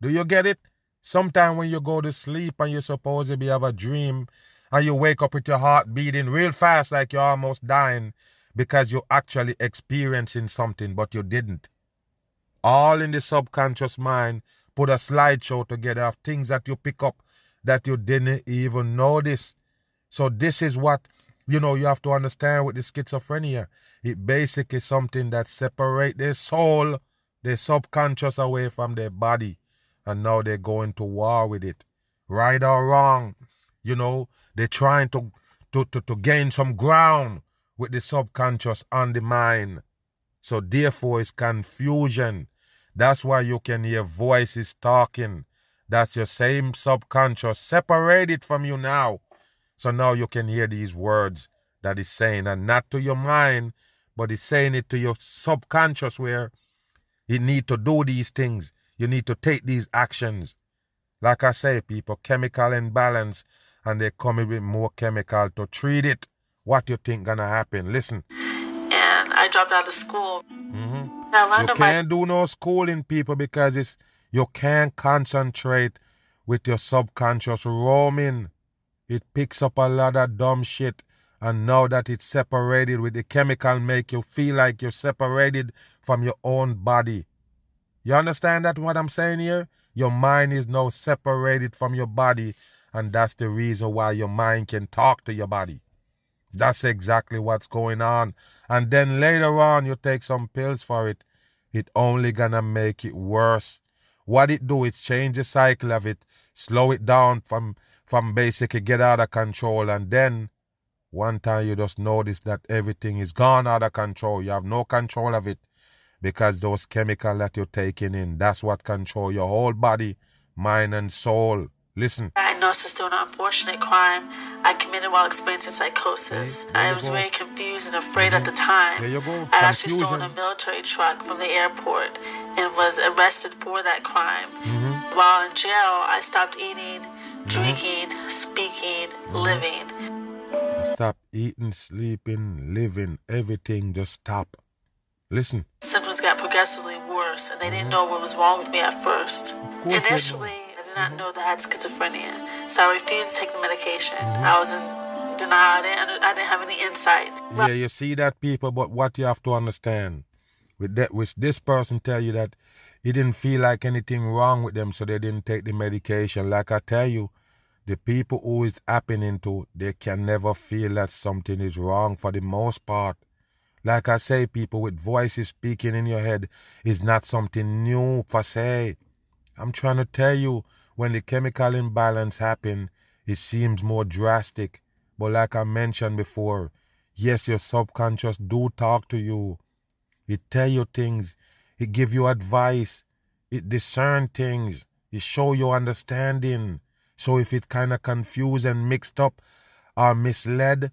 Do you get it? Sometime when you go to sleep and you supposedly have a dream and you wake up with your heart beating real fast like you're almost dying because you're actually experiencing something but you didn't. All in the subconscious mind put a slideshow together of things that you pick up that you didn't even notice. So this is what you know you have to understand with the schizophrenia. It basically something that separate their soul, their subconscious away from their body and now they're going to war with it. Right or wrong, you know, they're trying to, to, to, to gain some ground with the subconscious on the mind. So therefore it's confusion. That's why you can hear voices talking. That's your same subconscious separated from you now. So now you can hear these words that is saying, and not to your mind, but it's saying it to your subconscious where you need to do these things. You need to take these actions. Like I say, people, chemical imbalance, and they come in with more chemical to treat it. What you think gonna happen? Listen. And I dropped out of school. Mm-hmm. I You learned on my can't do no schooling, people, because it's you can't concentrate with your subconscious roaming. It picks up a lot of dumb shit. And now that it's separated with the chemical, make you feel like you're separated from your own body. You understand that what I'm saying here? Your mind is now separated from your body, and that's the reason why your mind can talk to your body. That's exactly what's going on. And then later on you take some pills for it. It only gonna make it worse. What it do is change the cycle of it, slow it down from from basically get out of control and then one time you just notice that everything is gone out of control. You have no control of it because those chemicals that you're taking in, that's what control your whole body, mind and soul. Listen. Diagnosis through an unfortunate crime I committed while experiencing psychosis. I was very confused and afraid at the mm-hmm. time. There you. I actually stolen a military truck from the airport and was arrested for that crime. Mhm. While in jail, I stopped eating, mm-hmm. drinking, speaking, mm-hmm. living. Stop eating, sleeping, living, everything just stop. Listen. Symptoms got progressively worse, and they didn't know what was wrong with me at first. Initially, not know that I had schizophrenia, so I refused to take the medication. Mm-hmm. I was in denial. I didn't, I didn't have any insight. Yeah, you see that people, but what you have to understand, with that, which this person tell you that he didn't feel like anything wrong with them, so they didn't take the medication. Like I tell you, the people who is happening to, they can never feel that something is wrong for the most part. Like I say, people with voices speaking in your head is not something new per se. I'm trying to tell you, when the chemical imbalance happen, it seems more drastic. But like I mentioned before, yes, your subconscious do talk to you. It tell you things. It give you advice. It discern things. It show you understanding. So if it kind of confused and mixed up or misled,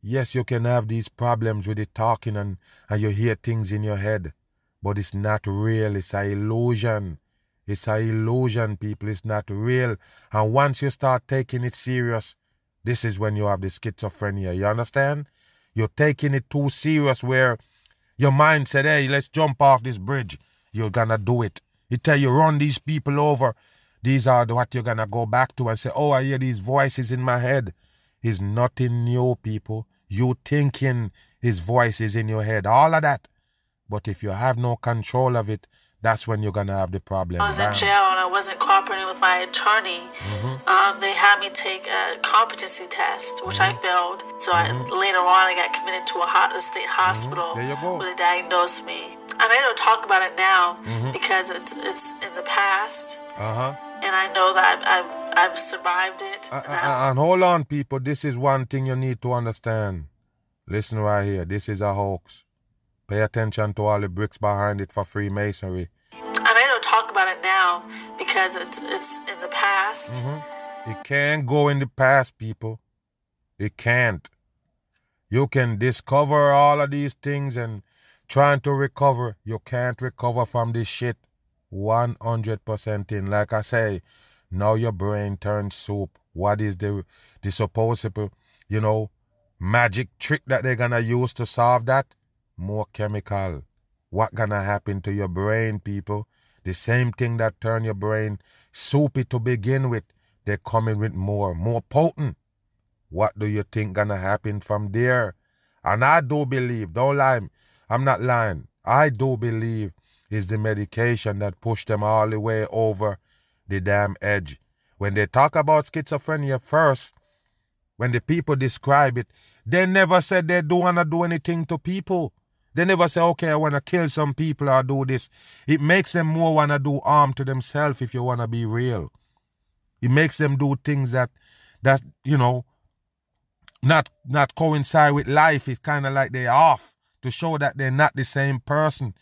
yes, you can have these problems with it talking and, and you hear things in your head. But it's not real. It's a illusion. It's a illusion, people. It's not real. And once you start taking it serious, this is when you have the schizophrenia. You understand? You're taking it too serious where your mind said, hey, let's jump off this bridge. You're gonna do it. It tell you run these people over. These are what you're gonna go back to and say, oh, I hear these voices in my head. Is nothing new, people. You thinking his voice is in your head. All of that. But if you have no control of it, that's when you're gonna have the problem. I was Bam. in jail and I wasn't cooperating with my attorney. Mhm. Um, they had me take a competency test, which I failed. So I, later on, I got committed to a, ho- a state hospital There you go. where they diagnosed me. I'm able to talk about it now Mhm. because it's it's in the past, Uh huh. and I know that I've I've, I've survived it. Uh, uh, and hold on, people. This is one thing you need to understand. Listen right here. This is a hoax. Pay attention to all the bricks behind it for Freemasonry. I'm able to talk about it now because it's it's in the past. Mm-hmm. It can't go in the past, people. It can't. You can discover all of these things and trying to recover. You can't recover from this shit 100% in. Like I say, now your brain turns soup. What is the, the supposed, you know, magic trick that they're gonna use to solve that? More chemical. What gonna happen to your brain, people? The same thing that turn your brain soupy to begin with, they're coming with more, more potent. What do you think gonna happen from there? And I do believe, don't lie, I'm not lying. I do believe is the medication that pushed them all the way over the damn edge. When they talk about schizophrenia first, when the people describe it, they never said they don't wanna do anything to people. They never say, okay, I wanna kill some people or do this. It makes them more wanna do harm to themselves if you wanna be real. It makes them do things that that, you know, not not coincide with life. It's kinda like they're off to show that they're not the same person.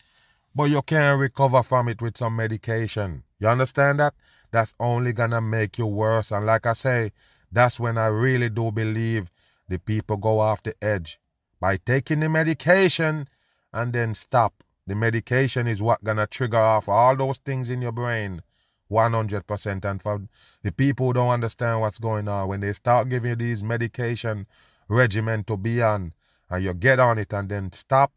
But you can't recover from it with some medication. You understand that? That's only gonna make you worse. And like I say, that's when I really do believe the people go off the edge. By taking the medication and then stop. The medication is what gonna trigger off all those things in your brain 100%. And for the people who don't understand what's going on, when they start giving you these medication regimen to be on, and you get on it and then stop,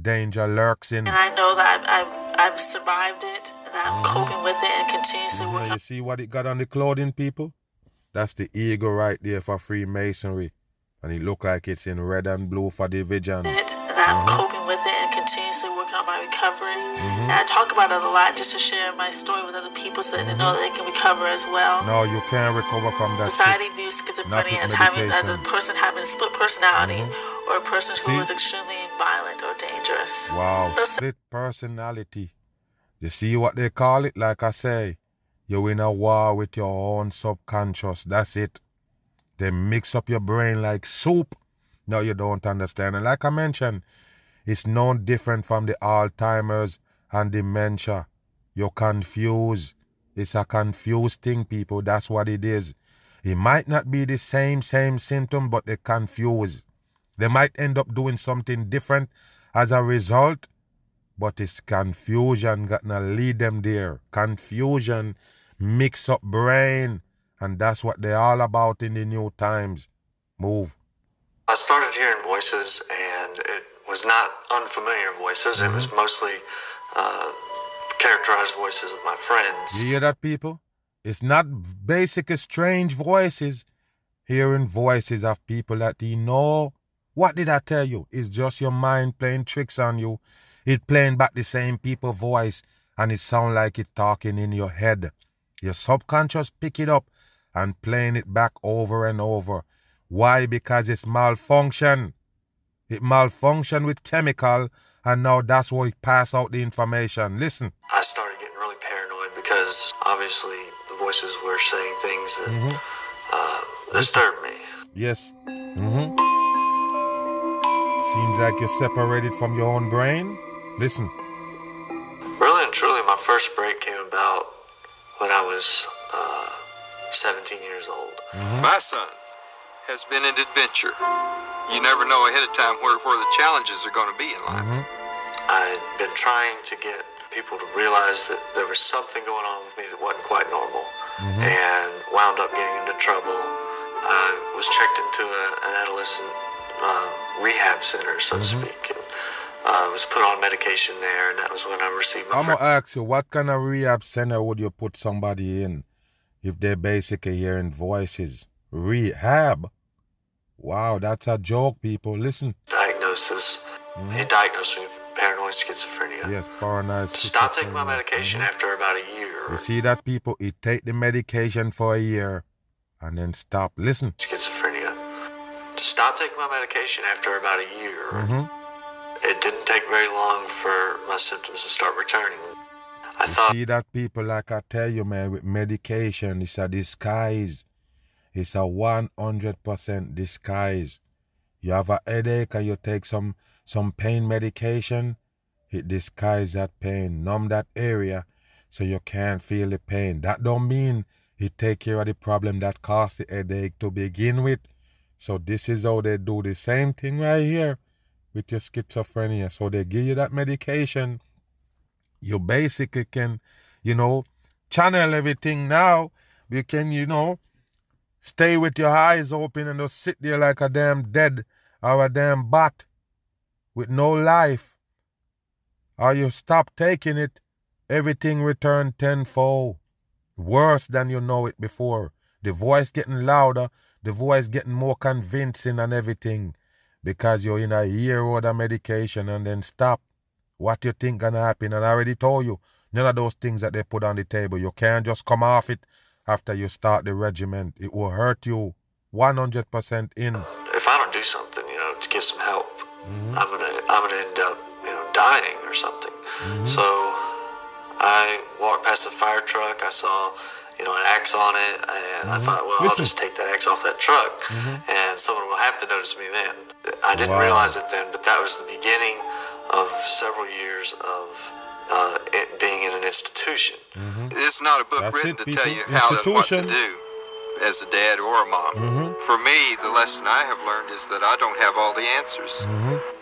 danger lurks in. And I know that I've, I've, I've survived it and I'm mm-hmm. coping with it and continuously Yeah, working you see what it got on the clothing, people? That's the eagle right there for Freemasonry. And it look like it's in red and blue for division. it and I'm mm-hmm. coping with it and continuously working on my recovery. Mm-hmm. And I talk about it a lot just to share my story with other people so that they know that they can recover as well. No, you can't recover from that Society shit. views schizophrenia as having as a person having a split personality mm-hmm. or a person who See? is extremely violent or dangerous. Wow, Those- split personality. You see what they call it? Like I say, you're in a war with your own subconscious. That's it. They mix up your brain like soup. No, you don't understand. And like I mentioned, it's no different from the Alzheimer's and dementia. You're confused. It's a confused thing, people. That's what it is. It might not be the same, same symptom, but they're confused. They might end up doing something different as a result, but it's confusion gonna lead them there. Confusion, mix up brain, and that's what they're all about in the new times. Move. I started hearing voices, and it was not unfamiliar voices. It was mostly uh, characterized voices of my friends. You hear that, people? It's not basic strange voices. Hearing voices of people that you know. What did I tell you? It's just your mind playing tricks on you. It playing back the same people voice and it sound like it talking in your head. Your subconscious pick it up and playing it back over and over. Why? Because it's malfunction. It malfunctioned with chemical and now that's why it passed out the information. Listen. I started getting really paranoid because obviously the voices were saying things that Mm-hmm. uh, disturbed me. Yes. Mm-hmm. Seems like you're separated from your own brain. Listen. Really and truly, my first break came about when I was uh, 17 years old. My son has been an adventure. You never know ahead of time where, where the challenges are going to be in life. I'd been trying to get people to realize that there was something going on with me that wasn't quite normal and wound up getting into trouble. I was checked into a, an adolescent uh, rehab center, so to speak, and uh, was put on medication there, and that was when I received my I'm gonna ask you, what kind of rehab center would you put somebody in if they're basically hearing voices? Rehab? Wow, that's a joke, people. Listen. diagnosis. He diagnosed me with paranoid schizophrenia. Yes, paranoid. Stop taking my medication after about a year. You see that, people? He take the medication for a year and then stop. Listen. Schizophrenia. Stop taking my medication after about a year. Mm-hmm. It didn't take very long for my symptoms to start returning. I thought You thought see that, people? Like I tell you, man, with medication, it's a disguise. It's a 100% disguise. You have a headache and you take some some pain medication, it disguises that pain, numb that area so you can't feel the pain. That don't mean it take care of the problem that caused the headache to begin with. So this is how they do the same thing right here with your schizophrenia. So they give you that medication. You basically can, you know, channel everything now. You can, you know, stay with your eyes open and just sit there like a damn dead or a damn bat with no life. Or you stop taking it, everything return tenfold. Worse than you know it before. The voice getting louder, the voice getting more convincing and everything. Because you're in a year old of medication and then stop. What you think gonna happen? And I already told you, none of those things that they put on the table. You can't just come off it after you start the regiment. It will hurt you 100% in. if I don't do something, you know, to get some help, mm-hmm. I'm gonna I'm gonna end up, you know, dying or something. Mm-hmm. So I walked past a fire truck. I saw, you know, an axe on it, and I mm-hmm. thought, well, I'll just take that axe off that truck, and someone will have to notice me then. I didn't Wow. realize it then, but that was the beginning of several years of uh, it being in an institution. It's not a book That's written it, to tell you how to, what to do as a dad or a mom. For me, the lesson I have learned is that I don't have all the answers.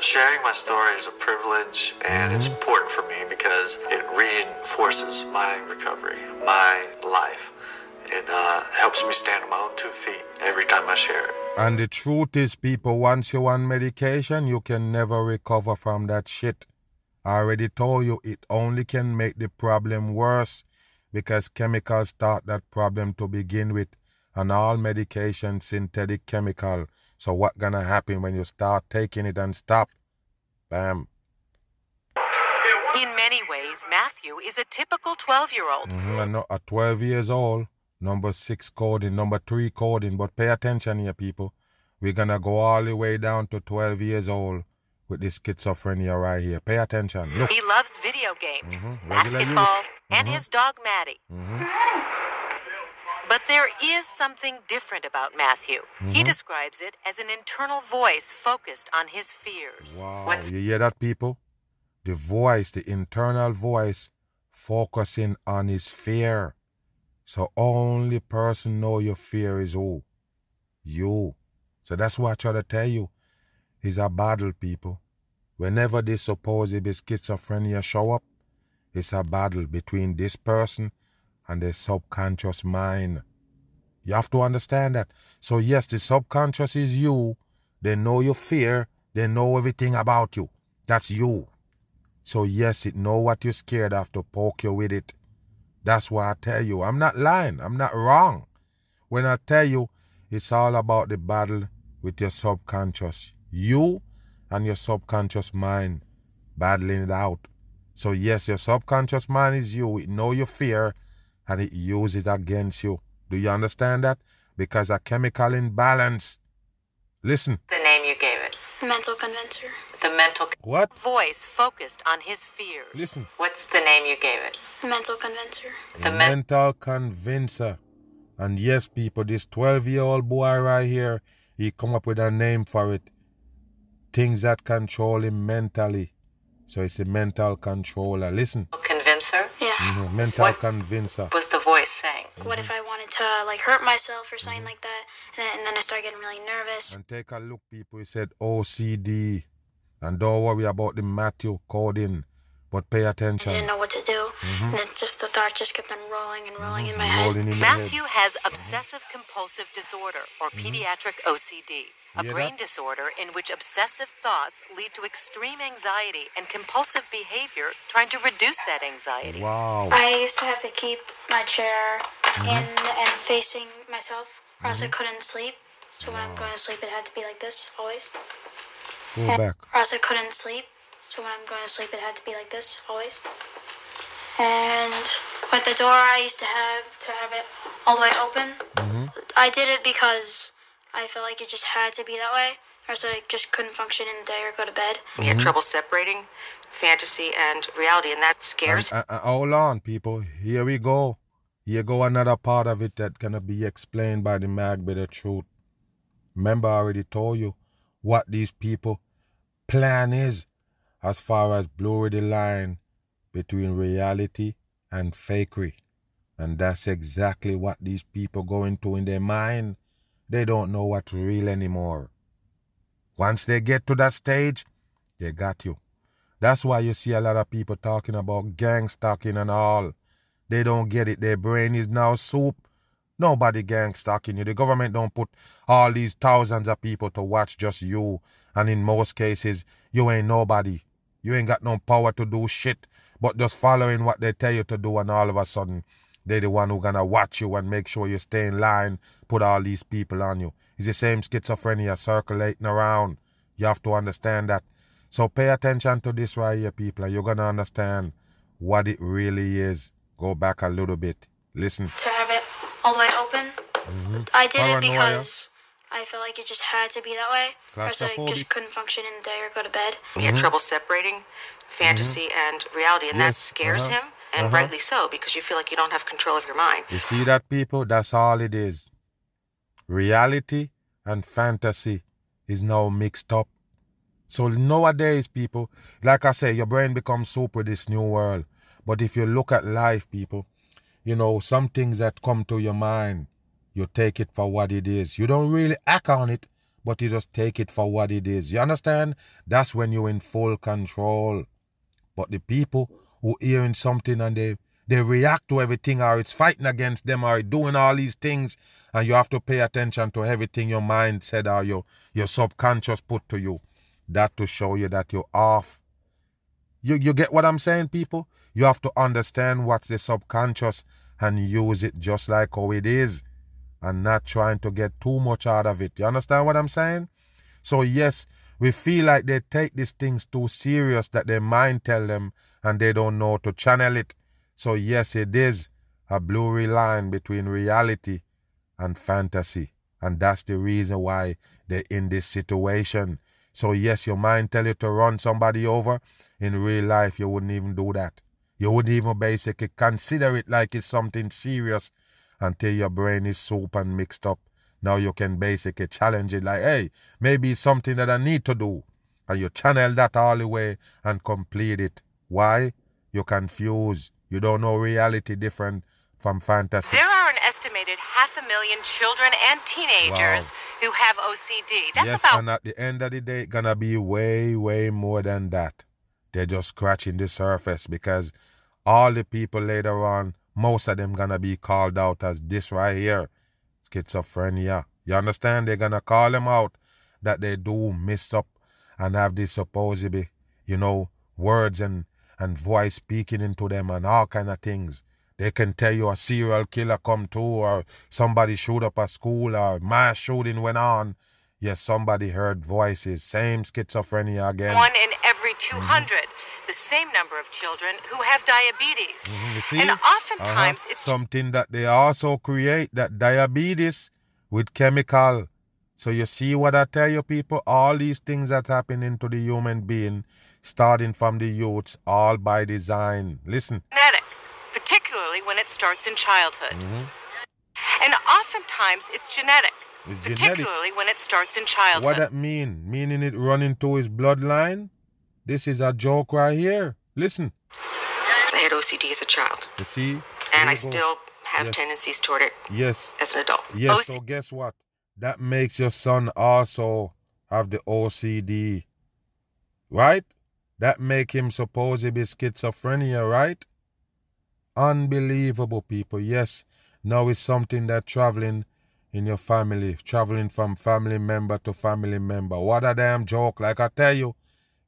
Sharing my story is a privilege, and it's important for me because it reinforces my recovery, my life. It uh, helps me stand on my own two feet every time I share it. And the truth is, people, once you're on medication, you can never recover from that shit. I already told you it only can make the problem worse because chemicals start that problem to begin with. And all medication synthetic chemical. So what gonna happen when you start taking it and stop? Bam. In many ways, Matthew is a typical 12 year old. Mhm, not at 12 years old, number six coding, number three coding. But pay attention here, people. We're gonna go all the way down to 12 years old with this schizophrenia right here. Pay attention. Look. He loves video games, Mhm, regular basketball, youth. and his dog Maddie. Mhm. But there is something different about Matthew. He Mhm. describes it as an internal voice focused on his fears. Wow, When you hear that, people? The voice, the internal voice, focusing on his fear. So only person know your fear is who? You. So that's what I try to tell you. It's a battle, people. Whenever this supposed schizophrenia show up, it's a battle between this person and the subconscious mind. You have to understand that. So yes, the subconscious is you. They know your fear. They know everything about you. That's you. So yes, it know what you're scared of to poke you with it. That's why I tell you, I'm not lying. I'm not wrong. When I tell you, it's all about the battle with your subconscious. You and your subconscious mind battling it out. So yes, your subconscious mind is you. It know your fear and it uses it against you. Do you understand that? Because a chemical imbalance. Listen. The name you gave it. Mental convincer. The mental What? voice focused on his fears. Listen. What's the name you gave it? Mental convincer. The men- mental convincer. And yes, people, this 12 year old boy right here, he come up with a name for it. Things that control him mentally. So it's a mental controller. Listen. convincer. Yeah. Mhm, Mental What? convincer. Was the voice saying? What if I wanted to like hurt myself or something like that, and then, and then I start getting really nervous? And take a look, people. He said OCD. And don't worry about the Matthew coding, but pay attention. I attention. didn't know what to do, Mm-hmm. and then just the thoughts just kept on rolling and rolling in my head. Rolling in the Matthew head. has obsessive compulsive disorder, or pediatric OCD, a Hear brain that? disorder in which obsessive thoughts lead to extreme anxiety and compulsive behavior, trying to reduce that anxiety. Wow. I used to have to keep my chair Mm-hmm. in and facing myself, or else I couldn't sleep. So when I'm going to sleep, it had to be like this always. Go back. Or else I couldn't sleep. So when I'm going to sleep, it had to be like this always. And with the door, I used to have to have it all the way open. I did it because I felt like it just had to be that way, or so I just couldn't function in the day or go to bed. You had trouble separating fantasy and reality, and that scares And, uh, uh, hold on, people. Here we go. Here go another part of it that cannot be explained by the mag by the truth. Remember, I already told you what these people plan is as far as blurring the line between reality and fakery. And that's exactly what these people go into in their mind. They don't know what's real anymore. Once they get to that stage, they got you. That's why you see a lot of people talking about gang stalking and all. They don't get it. Their brain is now soup. Nobody gang stalking you. The government don't put all these thousands of people to watch just you. And in most cases, you ain't nobody. You ain't got no power to do shit, but just following what they tell you to do, and all of a sudden, they the one who gonna watch you and make sure you stay in line, put all these people on you. It's the same schizophrenia circulating around. You have to understand that. So pay attention to this right here, people, and you're gonna understand what it really is. Go back a little bit. Listen. To have it all the way open. Mhm. I did Paranoia. it because I felt like it just had to be that way, or else I just couldn't function in the day or go to bed. You had trouble separating fantasy and reality, and that scares uh-huh, him, and uh-huh. rightly so, because you feel like you don't have control of your mind. You see that, people? That's all it is. Reality and fantasy is now mixed up. So nowadays, people, like I say, your brain becomes with this new world. But if you look at life, people, you know, some things that come to your mind, you take it for what it is. You don't really act on it, but you just take it for what it is. You understand? That's when you're in full control. But the people who hearing something and they they react to everything or it's fighting against them or doing all these things and you have to pay attention to everything your mind said or your your subconscious put to you. That to show you that you're off. You you get what I'm saying, people? You have to understand what's the subconscious and use it just like how it is and not trying to get too much out of it. You understand what I'm saying? So yes, we feel like they take these things too serious that their mind tell them and they don't know to channel it. So yes, it is a blurry line between reality and fantasy. And that's the reason why they're in this situation. So yes, your mind tell you to run somebody over. In real life, you wouldn't even do that. You wouldn't even basically consider it like it's something serious until your brain is soup and mixed up. Now you can basically challenge it like, hey, maybe it's something that I need to do. And you channel that all the way and complete it. Why? You're confused. You don't know reality different from fantasy. There are an estimated half a million children and teenagers who have OCD. That's yes, about and at the end of the day, it's gonna be way, way more than that. They're just scratching the surface because all the people later on, most of them gonna be called out as this right here, schizophrenia. You understand? They're gonna call them out that they do mess up and have this supposedly, you know, words and, and voice speaking into them and all kind of things. They can tell you a serial killer come to or somebody shoot up a school or mass shooting went on. Yes, somebody heard voices. Same schizophrenia again. One in every 200. Mm-hmm. The same number of children who have diabetes. Mm-hmm. And oftentimes uh-huh. it's something that they also create that diabetes with chemical. So you see what I tell you people? All these things that happening to the human being, starting from the youths, all by design. Listen. genetic, particularly when it starts in childhood. Mm-hmm. And oftentimes it's genetic, It's genetic. particularly when it starts in childhood. What that mean? Meaning it running to his bloodline? This is a joke right here. Listen. I had OCD as a child, You see? and I go. still have Yes. tendencies toward it Yes. as an adult. Yes, so guess what? That makes your son also have the OCD. Right? That make him supposedly schizophrenia, right? Unbelievable people. Yes. Now it's something that traveling in your family, traveling from family member to family member. What a damn joke. Like I tell you,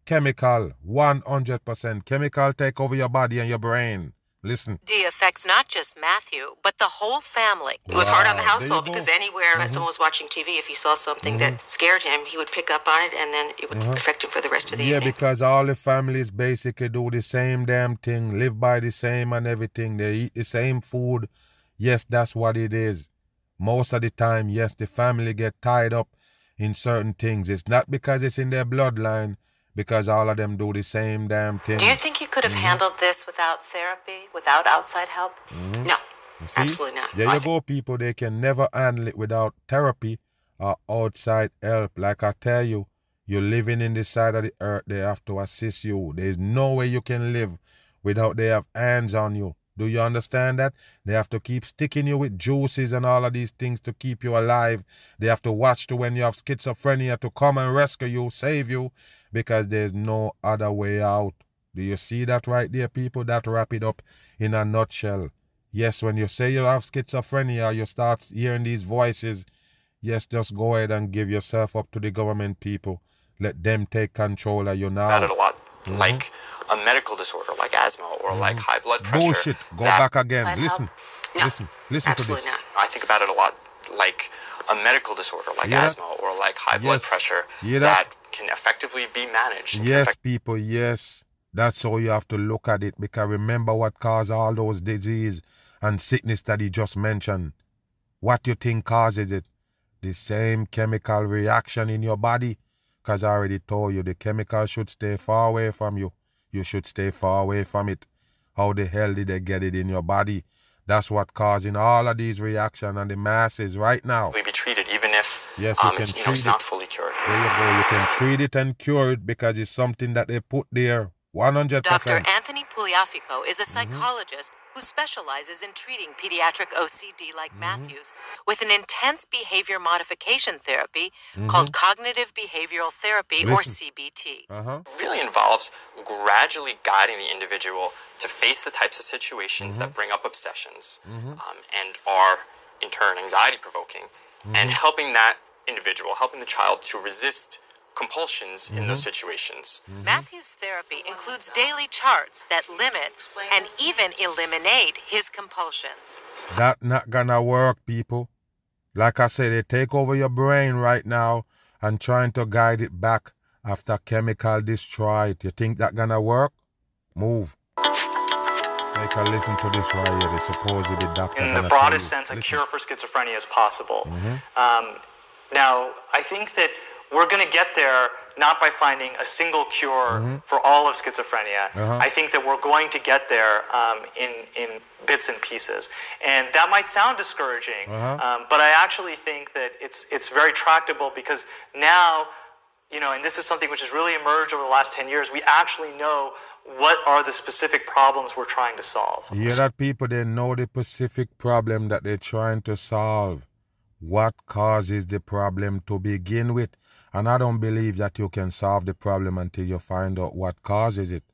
chemical, 100%. Chemical take over your body and your brain. Listen. D affects not just Matthew, but the whole family. It was hard on the Wow, there you household because anywhere Mhm. someone was watching TV, if he saw something Mhm. that scared him, he would pick up on it and then it would Mhm. affect him for the rest of the year. yeah, evening. because all the families basically do the same damn thing, live by the same and everything. They eat the same food. Yes, that's what it is. Most of the time, yes, the family get tied up in certain things. It's not because it's in their bloodline, because all of them do the same damn thing. Do you think you could have Mhm. handled this without therapy, without outside help? Mhm. No, see? absolutely not. There you go, people. They can never handle it without therapy or outside help. Like I tell you, you're living in the side of the earth. They have to assist you. There's no way you can live without they have hands on you. Do you understand that? They have to keep sticking you with juices and all of these things to keep you alive. They have to watch to when you have schizophrenia to come and rescue you, save you, because there's no other way out. Do you see that right there, people? That wrap it up in a nutshell. Yes, when you say you have schizophrenia, you start hearing these voices. Yes, just go ahead and give yourself up to the government people. Let them take control of you now. a lot, Mhm. like a medical disorder like asthma or like high blood pressure. Bullshit. Go that- back again. Listen. Listen. Listen to this. I think about it a lot, like a medical disorder like Yeah. asthma or like high blood pressure Yeah, that- that can effectively be managed. Yes, effect- people, yes. That's how you have to look at it because remember what caused all those disease and sickness that he just mentioned. What you think causes it? The same chemical reaction in your body. Because I already told you the chemical should stay far away from you. You should stay far away from it. How the hell did they get it in your body? That's what causing all of these reaction and the masses right now. We be treated even if Yes, you um, can it's, you know, it's treat it. not fully cured. There you go. You can treat it and cure it because it's something that they put there. 100%. Dr. Anthony Puliafico is a Mm-hmm. Psychologist who specializes in treating pediatric OCD like Mm-hmm. Matthew's with an intense behavior modification therapy Mhm. called cognitive behavioral therapy or CBT. Uh-huh. really involves gradually guiding the individual to face the types of situations that bring up obsessions Mhm. um, and are in turn anxiety provoking and Mhm. helping that individual helping the child to resist compulsions in those situations Matthew's therapy includes daily charts that limit and even eliminate his compulsions. That not gonna work, people. Like I said, they take over your brain right now and trying to guide it back after chemical destroy it. You think that gonna work? Move. Take a listen to this right here. The supposed doctor. in the gonna broadest tell you. sense, a cure for schizophrenia is possible. Mhm. Um, now, I think that we're going to get there not by finding a single cure Mhm. for all of schizophrenia. Uh-huh. I think that we're going to get there um, in in bits and pieces, and that might sound discouraging, Uh-huh. um, but I actually think that it's it's very tractable because now. You know, and this is something which has really emerged over the last 10 years. We actually know what are the specific problems we're trying to solve. You hear that people they know the specific problem that they're trying to solve. What causes the problem to begin with? And I don't believe that you can solve the problem until you find out what causes it.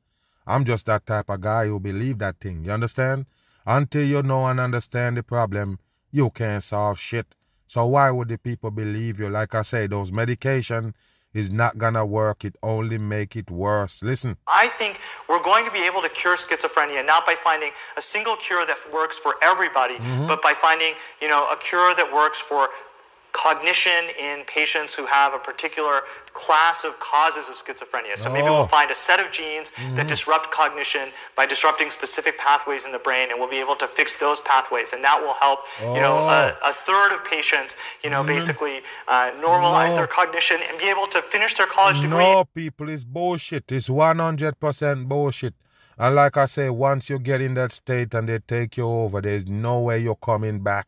I'm just that type of guy who believe that thing. You understand? Until you know and understand the problem, you can't solve shit. So why would the people believe you? Like I say, those medication is not gonna work. It only make it worse. Listen. I think we're going to be able to cure schizophrenia not by finding a single cure that works for everybody, Mhm. but by finding, you know, a cure that works for cognition in patients who have a particular class of causes of schizophrenia. So maybe Oh. we'll find a set of genes that Mhm. disrupt cognition by disrupting specific pathways in the brain, and we'll be able to fix those pathways, and that will help, you know, a, a third of patients, you know, Mhm. basically uh, normalize No. their cognition and be able to finish their college degree No, people, it's bullshit. It's 100% bullshit. And like I say, once you get in that state and they take you over, there's no way you're coming back.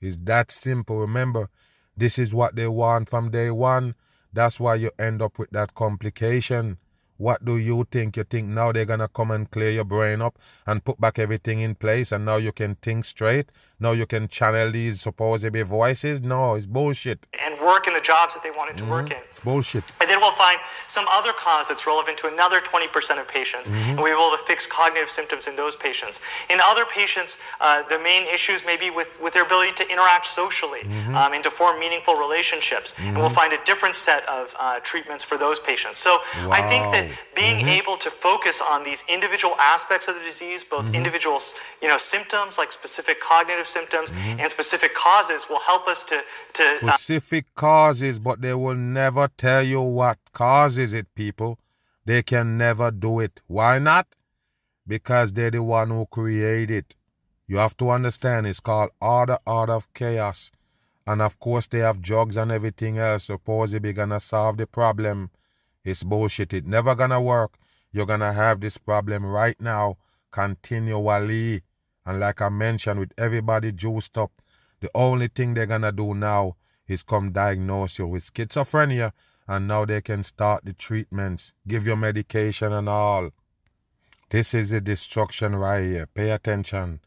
It's that simple. Remember, this is what they want from day one. That's why you end up with that complication. What do you think? You think now they're gonna come and clear your brain up and put back everything in place and now you can think straight? Now you can channel these supposedly voices? No, it's bullshit. and work in the jobs that they wanted to work in. It's bullshit. And then we'll find some other cause that's relevant to another 20% of patients, Mhm. and we'll be able to fix cognitive symptoms in those patients. In other patients, uh, the main issues may be with, with their ability to interact socially Mhm. um, and to form meaningful relationships. And we'll Mhm. find a different set of uh, treatments for those patients. So I think that Wow. being Mhm. able to focus on these individual aspects of the disease, both Mhm. individual you know, symptoms like specific cognitive symptoms Mhm. and specific causes, will help us to, to uh, specific causes, but they will never tell you what causes it, people. They can never do it. Why not? Because they're the one who created it. You have to understand it's called order out of chaos. And of course they have drugs and everything else supposedly gonna solve the problem. It's bullshit. It never gonna work. You're gonna have this problem right now, continually. And like I mentioned, with everybody juiced up, the only thing they're gonna do now is come diagnose you with schizophrenia, and now they can start the treatments, give you medication and all. This is the destruction right here. Pay attention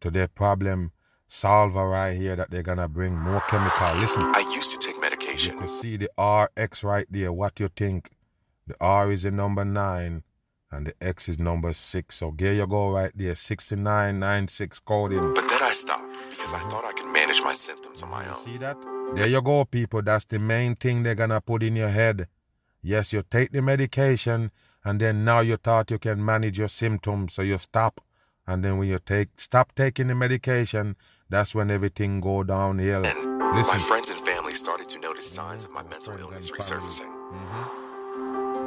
to their problem solver right here that they're gonna bring more chemical. Listen. I used to take medication. You can see the RX right there. What you think? The R is the number nine and the X is number six. So there you go right there. 6996 coding. But then I stopped because I thought I could manage my symptoms on my own. See that? There you go, people. That's the main thing they're gonna put in your head. Yes, you take the medication, and then now you thought you can manage your symptoms, so you stop. And then when you take stop taking the medication, that's when everything go downhill. My Listen, friends and family started to notice signs of my mental illness resurfacing.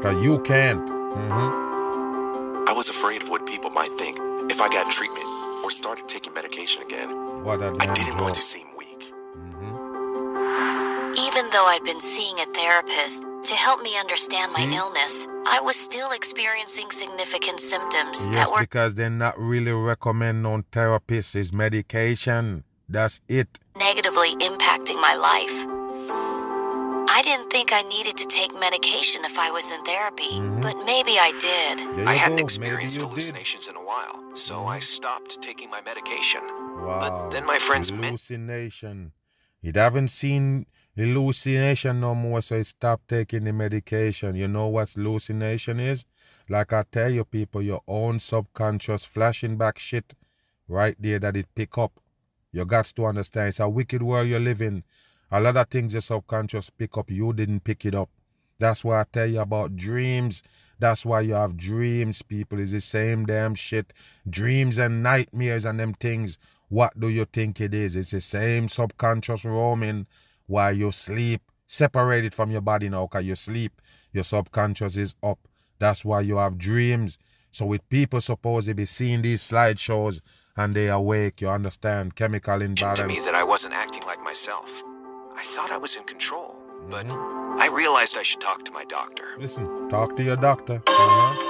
cause you can't. hmm I was afraid of what people might think if I got treatment or started taking medication again. What a I didn't want to seem weak. Mm-hmm. Even though I'd been seeing a therapist to help me understand my See? illness, I was still experiencing significant symptoms Yes, that were because they're not really recommend on therapists. It's medication. That's it. negatively impacting my life. I didn't think I needed to take medication if I was in therapy, mm-hmm. but maybe I did. There I hadn't go. experienced Maybe you did. hallucinations in a while, so I mm-hmm. stopped taking my medication. Wow. then my friends men- hallucination. It haven't seen hallucination no more, so it stopped taking the medication. You know what hallucination is? Like I tell you, people, your own subconscious flashing back shit right there that it pick up. You got to understand it's a wicked world you're living. A lot of things your subconscious pick up, you didn't pick it up. That's why I tell you about dreams. That's why you have dreams, people. It's the same damn shit. Dreams and nightmares and them things. What do you think it is? It's the same subconscious roaming while you sleep. Separated from your body now, because you sleep. Your subconscious is up. That's why you have dreams. So with people supposed to be seeing these slideshows and they awake, you understand chemical imbalance. to me that I wasn't acting like myself. I thought I was in control, but mm-hmm. I realized I should talk to my doctor. Listen, talk to your doctor. Uh-huh.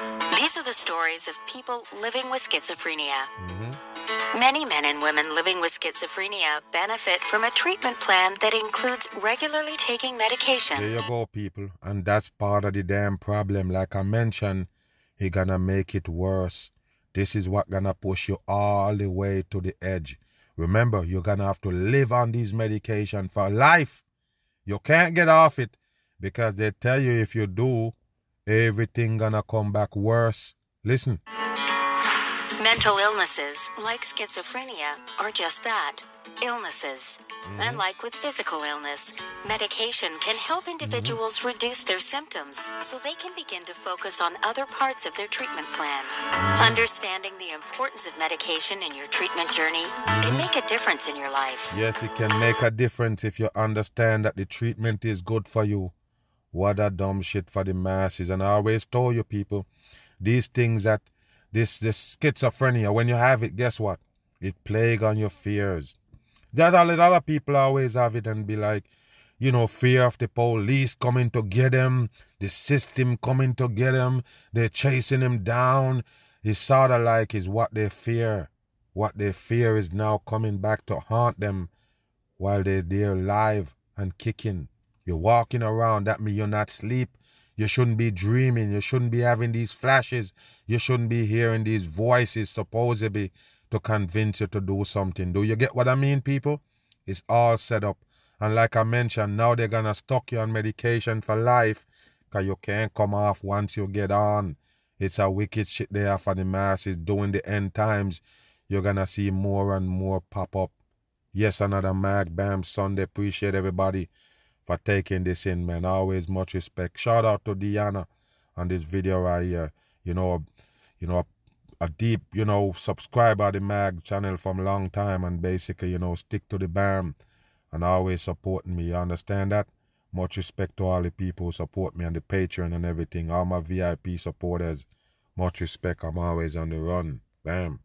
Mm-hmm. These are the stories of people living with schizophrenia. Mm-hmm. Many men and women living with schizophrenia benefit from a treatment plan that includes regularly taking medication. There you go, people. And that's part of the damn problem. Like I mentioned, he gonna make it worse. This is what gonna push you all the way to the edge. Remember, you're gonna have to live on these medication for life. You can't get off it because they tell you if you do, everything gonna come back worse. Listen. Mental illnesses, like schizophrenia, are just that illnesses. Mm-hmm. And like with physical illness, medication can help mm-hmm. individuals reduce their symptoms so they can begin to focus on other parts of their treatment plan. Understanding the importance of medication in your treatment journey can make a difference in your life. Yes, it can make a difference if you understand that the treatment is good for you. What a dumb shit for the masses. And I always told you people, these things that this this schizophrenia, when you have it, guess what? It plague on your fears. That a lot of people always have it and be like, you know, fear of the police coming to get them, the system coming to get them, they're chasing them down. It's sort of like is what they fear. What they fear is now coming back to haunt them while they're there alive and kicking. You're walking around, that means you're not sleep. You shouldn't be dreaming. You shouldn't be having these flashes. You shouldn't be hearing these voices supposedly to convince you to do something. Do you get what I mean, people? It's all set up. And like I mentioned, now they're gonna stuck you on medication for life because you can't come off once you get on. It's a wicked shit there for the masses during the end times. You're gonna see more and more pop up. Yes, another Mag Bam Sunday. Appreciate everybody for taking this in, man. Always much respect. Shout out to Diana on this video right here. You know, you know, a deep, you know, subscriber of the mag channel from a long time and basically, you know, stick to the BAM and always supporting me. You understand that? Much respect to all the people who support me on the Patreon and everything. All my VIP supporters. Much respect. I'm always on the run. Bam.